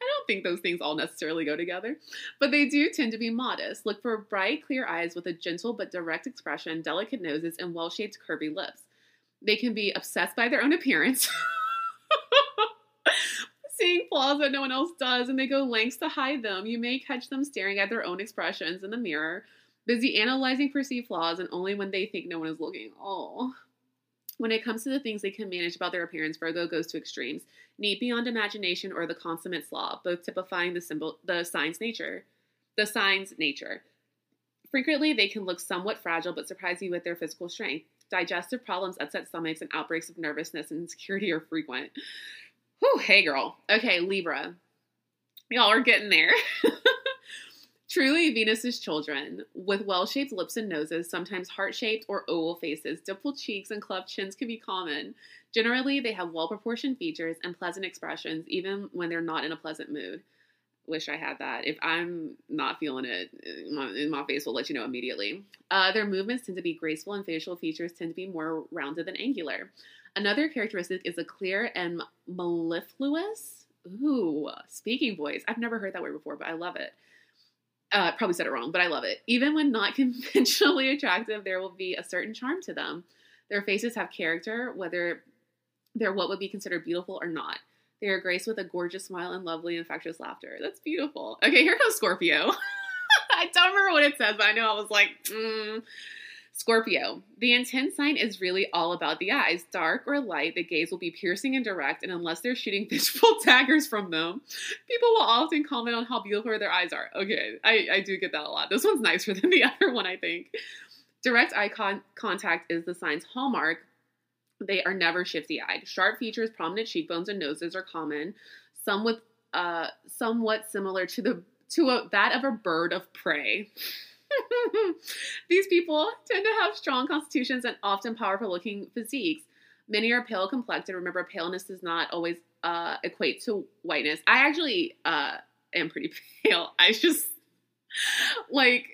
I don't think those things all necessarily go together, but they do tend to be modest. Look for bright, clear eyes with a gentle but direct expression, delicate noses, and well shaped, curvy lips. They can be obsessed by their own appearance. seeing flaws that no one else does and they go lengths to hide them. You may catch them staring at their own expressions in the mirror, busy analyzing perceived flaws and only when they think no one is looking. Oh. When it comes to the things they can manage about their appearance, Virgo goes to extremes, neat beyond imagination or the consummate slob, both typifying the symbol the sign's nature. The sign's nature. Frequently, they can look somewhat fragile but surprise you with their physical strength. Digestive problems, upset stomachs, and outbreaks of nervousness and insecurity are frequent. Whew, hey girl. Okay, Libra. Y'all are getting there. Truly Venus's children, with well shaped lips and noses, sometimes heart shaped or oval faces, dimpled cheeks, and cleft chins can be common. Generally, they have well proportioned features and pleasant expressions, even when they're not in a pleasant mood. Wish I had that. If I'm not feeling it, my, my face will let you know immediately. Uh, their movements tend to be graceful, and facial features tend to be more rounded than angular. Another characteristic is a clear and mellifluous, ooh, speaking voice. I've never heard that word before, but I love it. Uh, probably said it wrong, but I love it. Even when not conventionally attractive, there will be a certain charm to them. Their faces have character, whether they're what would be considered beautiful or not. They are graced with a gorgeous smile and lovely, infectious laughter. That's beautiful. Okay, here comes Scorpio. I don't remember what it says, but I know I was like, mm, Scorpio, the intense sign is really all about the eyes. Dark or light, the gaze will be piercing and direct, and unless they're shooting visual daggers from them, people will often comment on how beautiful their eyes are. Okay, I, I do get that a lot. This one's nicer than the other one, I think. Direct eye con- contact is the sign's hallmark. They are never shifty eyed. Sharp features, prominent cheekbones, and noses are common. Some with uh, somewhat similar to the to a, that of a bird of prey. These people tend to have strong constitutions and often powerful looking physiques. Many are pale complected. Remember, paleness does not always uh, equate to whiteness. I actually uh, am pretty pale. I just like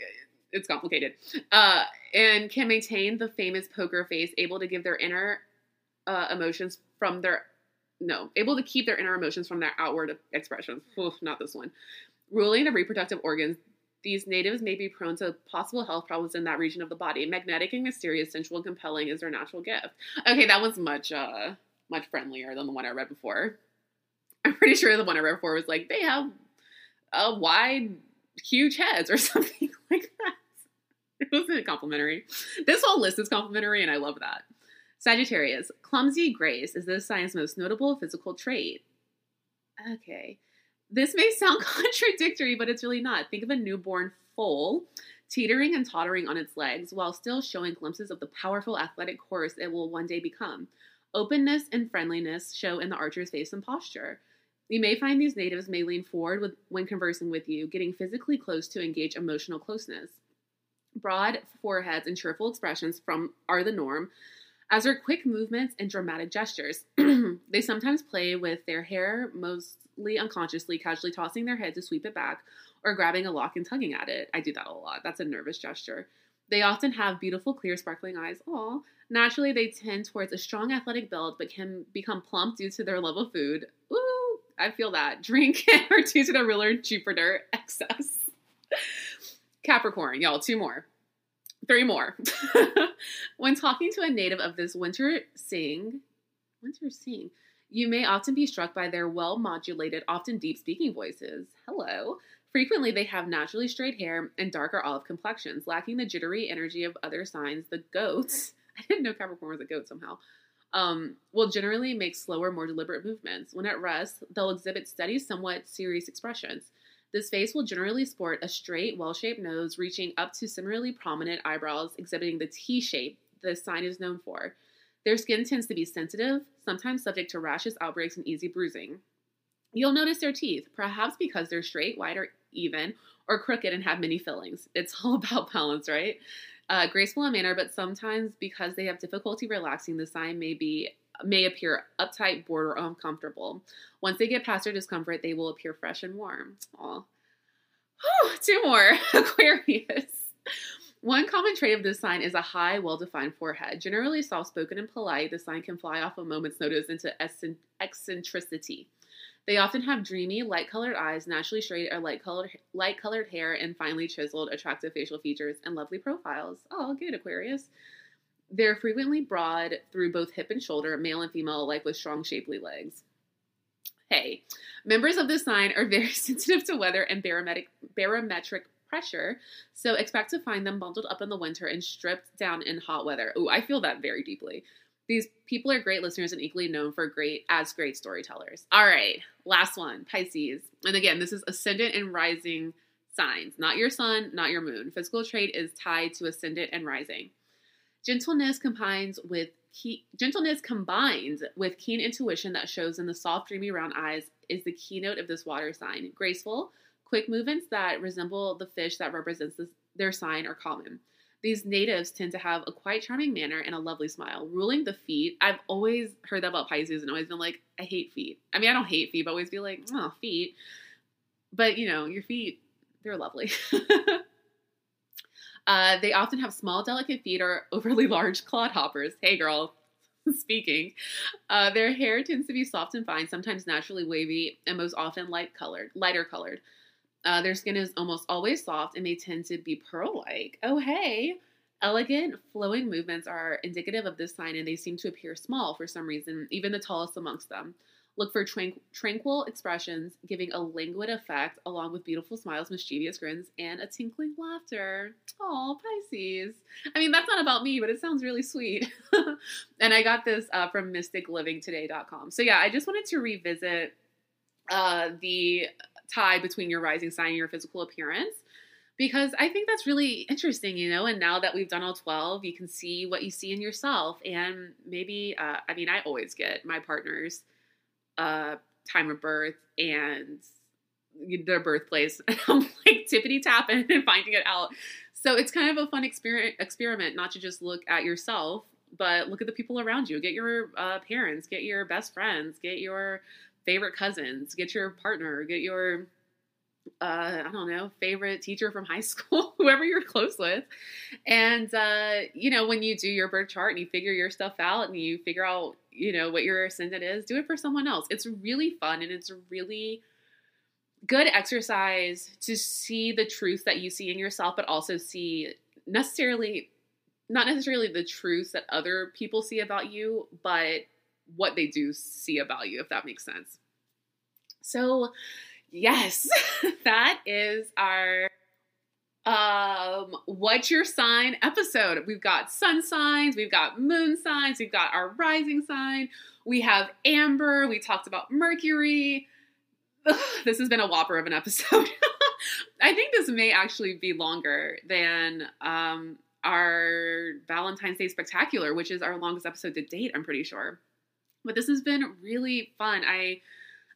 it's complicated. Uh, and can maintain the famous poker face, able to give their inner uh, emotions from their no, able to keep their inner emotions from their outward expressions. Oof, not this one. Ruling the reproductive organs, these natives may be prone to possible health problems in that region of the body. Magnetic and mysterious, sensual and compelling is their natural gift. Okay, that was much uh much friendlier than the one I read before. I'm pretty sure the one I read before was like they have a wide, huge heads or something like that. It wasn't complimentary. This whole list is complimentary, and I love that. Sagittarius, clumsy grace is this sign's most notable physical trait. Okay. This may sound contradictory, but it's really not. Think of a newborn foal teetering and tottering on its legs while still showing glimpses of the powerful athletic horse it will one day become. Openness and friendliness show in the archer's face and posture. You may find these natives may lean forward with, when conversing with you, getting physically close to engage emotional closeness. Broad foreheads and cheerful expressions from are the norm, as are quick movements and dramatic gestures. they sometimes play with their hair, mostly unconsciously, casually tossing their head to sweep it back, or grabbing a lock and tugging at it. I do that a lot. That's a nervous gesture. They often have beautiful, clear, sparkling eyes. Aw. Naturally, they tend towards a strong athletic build, but can become plump due to their love of food. Ooh, I feel that. Drink or due to their ruler Jupiter excess. Capricorn, y'all, two more. Three more. when talking to a native of this winter sing, winter sing, you may often be struck by their well modulated, often deep speaking voices. Hello. Frequently, they have naturally straight hair and darker olive complexions, lacking the jittery energy of other signs. The goats, I didn't know Capricorn was a goat somehow, um, will generally make slower, more deliberate movements. When at rest, they'll exhibit steady, somewhat serious expressions. This face will generally sport a straight, well shaped nose reaching up to similarly prominent eyebrows, exhibiting the T shape the sign is known for. Their skin tends to be sensitive, sometimes subject to rashes, outbreaks, and easy bruising. You'll notice their teeth, perhaps because they're straight, wide, or even, or crooked and have many fillings. It's all about balance, right? Uh, graceful in manner, but sometimes because they have difficulty relaxing, the sign may be may appear uptight, bored, or uncomfortable. Once they get past their discomfort, they will appear fresh and warm. Aw. Two more. Aquarius. One common trait of this sign is a high, well defined forehead. Generally soft spoken and polite, the sign can fly off a moment's notice into eccentricity. They often have dreamy, light colored eyes, naturally straight or light colored light colored hair, and finely chiseled, attractive facial features and lovely profiles. Oh, good, Aquarius. They're frequently broad through both hip and shoulder, male and female alike, with strong, shapely legs. Hey, members of this sign are very sensitive to weather and barometric, barometric pressure, so expect to find them bundled up in the winter and stripped down in hot weather. Ooh, I feel that very deeply. These people are great listeners and equally known for great as great storytellers. All right, last one, Pisces. And again, this is ascendant and rising signs, not your sun, not your moon. Physical trait is tied to ascendant and rising. Gentleness combines with key, gentleness combined with keen intuition that shows in the soft, dreamy round eyes is the keynote of this water sign. Graceful, quick movements that resemble the fish that represents this, their sign are common. These natives tend to have a quite charming manner and a lovely smile. Ruling the feet, I've always heard that about Pisces and always been like, I hate feet. I mean, I don't hate feet, but always be like, oh, feet. But you know, your feet, they're lovely. Uh, they often have small, delicate feet or overly large clodhoppers. Hey, girl, speaking. Uh, their hair tends to be soft and fine, sometimes naturally wavy, and most often light colored, lighter colored. Uh, their skin is almost always soft, and they tend to be pearl-like. Oh, hey. Elegant, flowing movements are indicative of this sign, and they seem to appear small for some reason, even the tallest amongst them. Look for tranqu- tranquil expressions, giving a languid effect, along with beautiful smiles, mischievous grins, and a tinkling laughter. Oh, Pisces. I mean, that's not about me, but it sounds really sweet. and I got this uh, from mysticlivingtoday.com. So, yeah, I just wanted to revisit uh, the tie between your rising sign and your physical appearance because I think that's really interesting, you know. And now that we've done all 12, you can see what you see in yourself. And maybe, uh, I mean, I always get my partner's uh, time of birth and their birthplace. I'm like tippity tapping and finding it out. So it's kind of a fun experiment, experiment not to just look at yourself, but look at the people around you. Get your uh, parents, get your best friends, get your favorite cousins, get your partner, get your uh, I don't know, favorite teacher from high school, whoever you're close with. And, uh, you know, when you do your birth chart and you figure your stuff out and you figure out, you know, what your ascendant is, do it for someone else. It's really fun and it's really good exercise to see the truth that you see in yourself, but also see necessarily, not necessarily the truths that other people see about you, but what they do see about you, if that makes sense. So, Yes, that is our um what's your sign episode. We've got sun signs, we've got moon signs, we've got our rising sign, we have Amber, we talked about Mercury. this has been a whopper of an episode. I think this may actually be longer than um our Valentine's Day spectacular, which is our longest episode to date, I'm pretty sure. But this has been really fun. I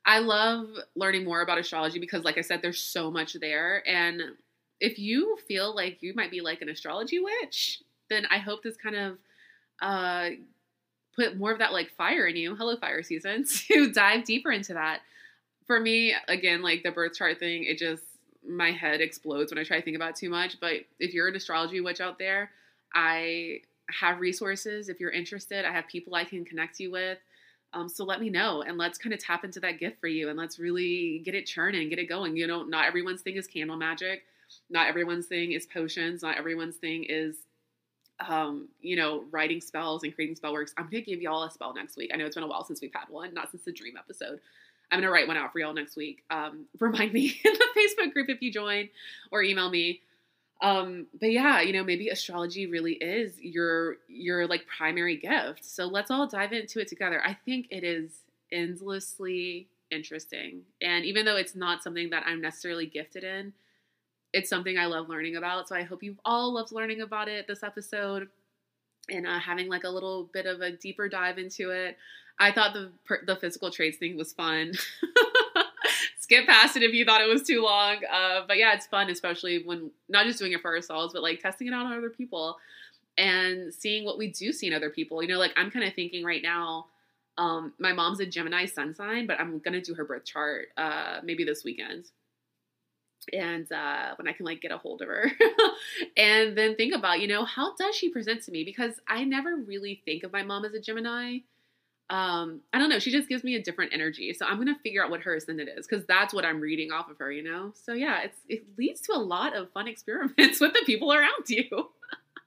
I love learning more about astrology because like I said there's so much there and if you feel like you might be like an astrology witch, then I hope this kind of uh put more of that like fire in you. Hello fire season to dive deeper into that. For me, again, like the birth chart thing, it just my head explodes when I try to think about too much. But if you're an astrology witch out there, I have resources. If you're interested, I have people I can connect you with. Um, so let me know and let's kind of tap into that gift for you and let's really get it churning, get it going. You know, not everyone's thing is candle magic. Not everyone's thing is potions. Not everyone's thing is, um, you know, writing spells and creating spell works. I'm going to give y'all a spell next week. I know it's been a while since we've had one, not since the dream episode. I'm going to write one out for y'all next week. Um, remind me in the Facebook group if you join or email me. Um, but yeah, you know, maybe astrology really is your your like primary gift. So let's all dive into it together. I think it is endlessly interesting. And even though it's not something that I'm necessarily gifted in, it's something I love learning about. So I hope you've all loved learning about it this episode and uh, having like a little bit of a deeper dive into it. I thought the the physical traits thing was fun. Skip past it if you thought it was too long. Uh, but yeah, it's fun, especially when not just doing it for ourselves, but like testing it out on other people and seeing what we do see in other people. You know, like I'm kind of thinking right now. Um, my mom's a Gemini sun sign, but I'm gonna do her birth chart uh, maybe this weekend and uh, when I can like get a hold of her, and then think about you know how does she present to me because I never really think of my mom as a Gemini. Um, I don't know. She just gives me a different energy, so I'm gonna figure out what her ascendant is because that's what I'm reading off of her. You know, so yeah, it's it leads to a lot of fun experiments with the people around you.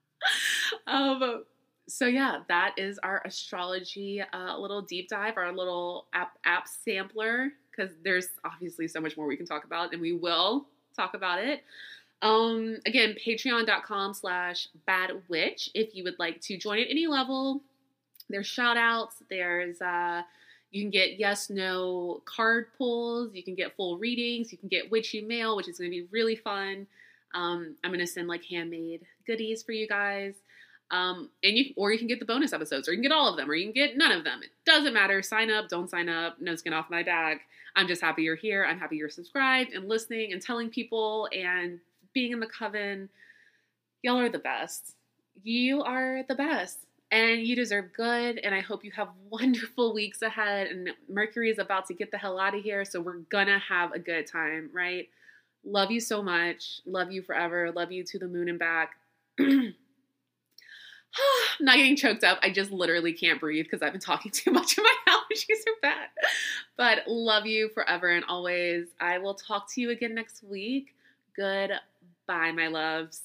um, so yeah, that is our astrology uh, little deep dive, our little app app sampler because there's obviously so much more we can talk about, and we will talk about it. Um, again, patreon.com slash bad witch if you would like to join at any level. There's shout outs, there's uh you can get yes no card pulls, you can get full readings, you can get witchy mail, which is gonna be really fun. Um, I'm gonna send like handmade goodies for you guys. Um, and you or you can get the bonus episodes, or you can get all of them, or you can get none of them. It doesn't matter. Sign up, don't sign up, no skin off my back. I'm just happy you're here. I'm happy you're subscribed and listening and telling people and being in the coven. Y'all are the best. You are the best. And you deserve good. And I hope you have wonderful weeks ahead. And Mercury is about to get the hell out of here. So we're gonna have a good time, right? Love you so much. Love you forever. Love you to the moon and back. I'm not getting choked up. I just literally can't breathe because I've been talking too much and my allergies are bad. But love you forever and always. I will talk to you again next week. Goodbye, my loves.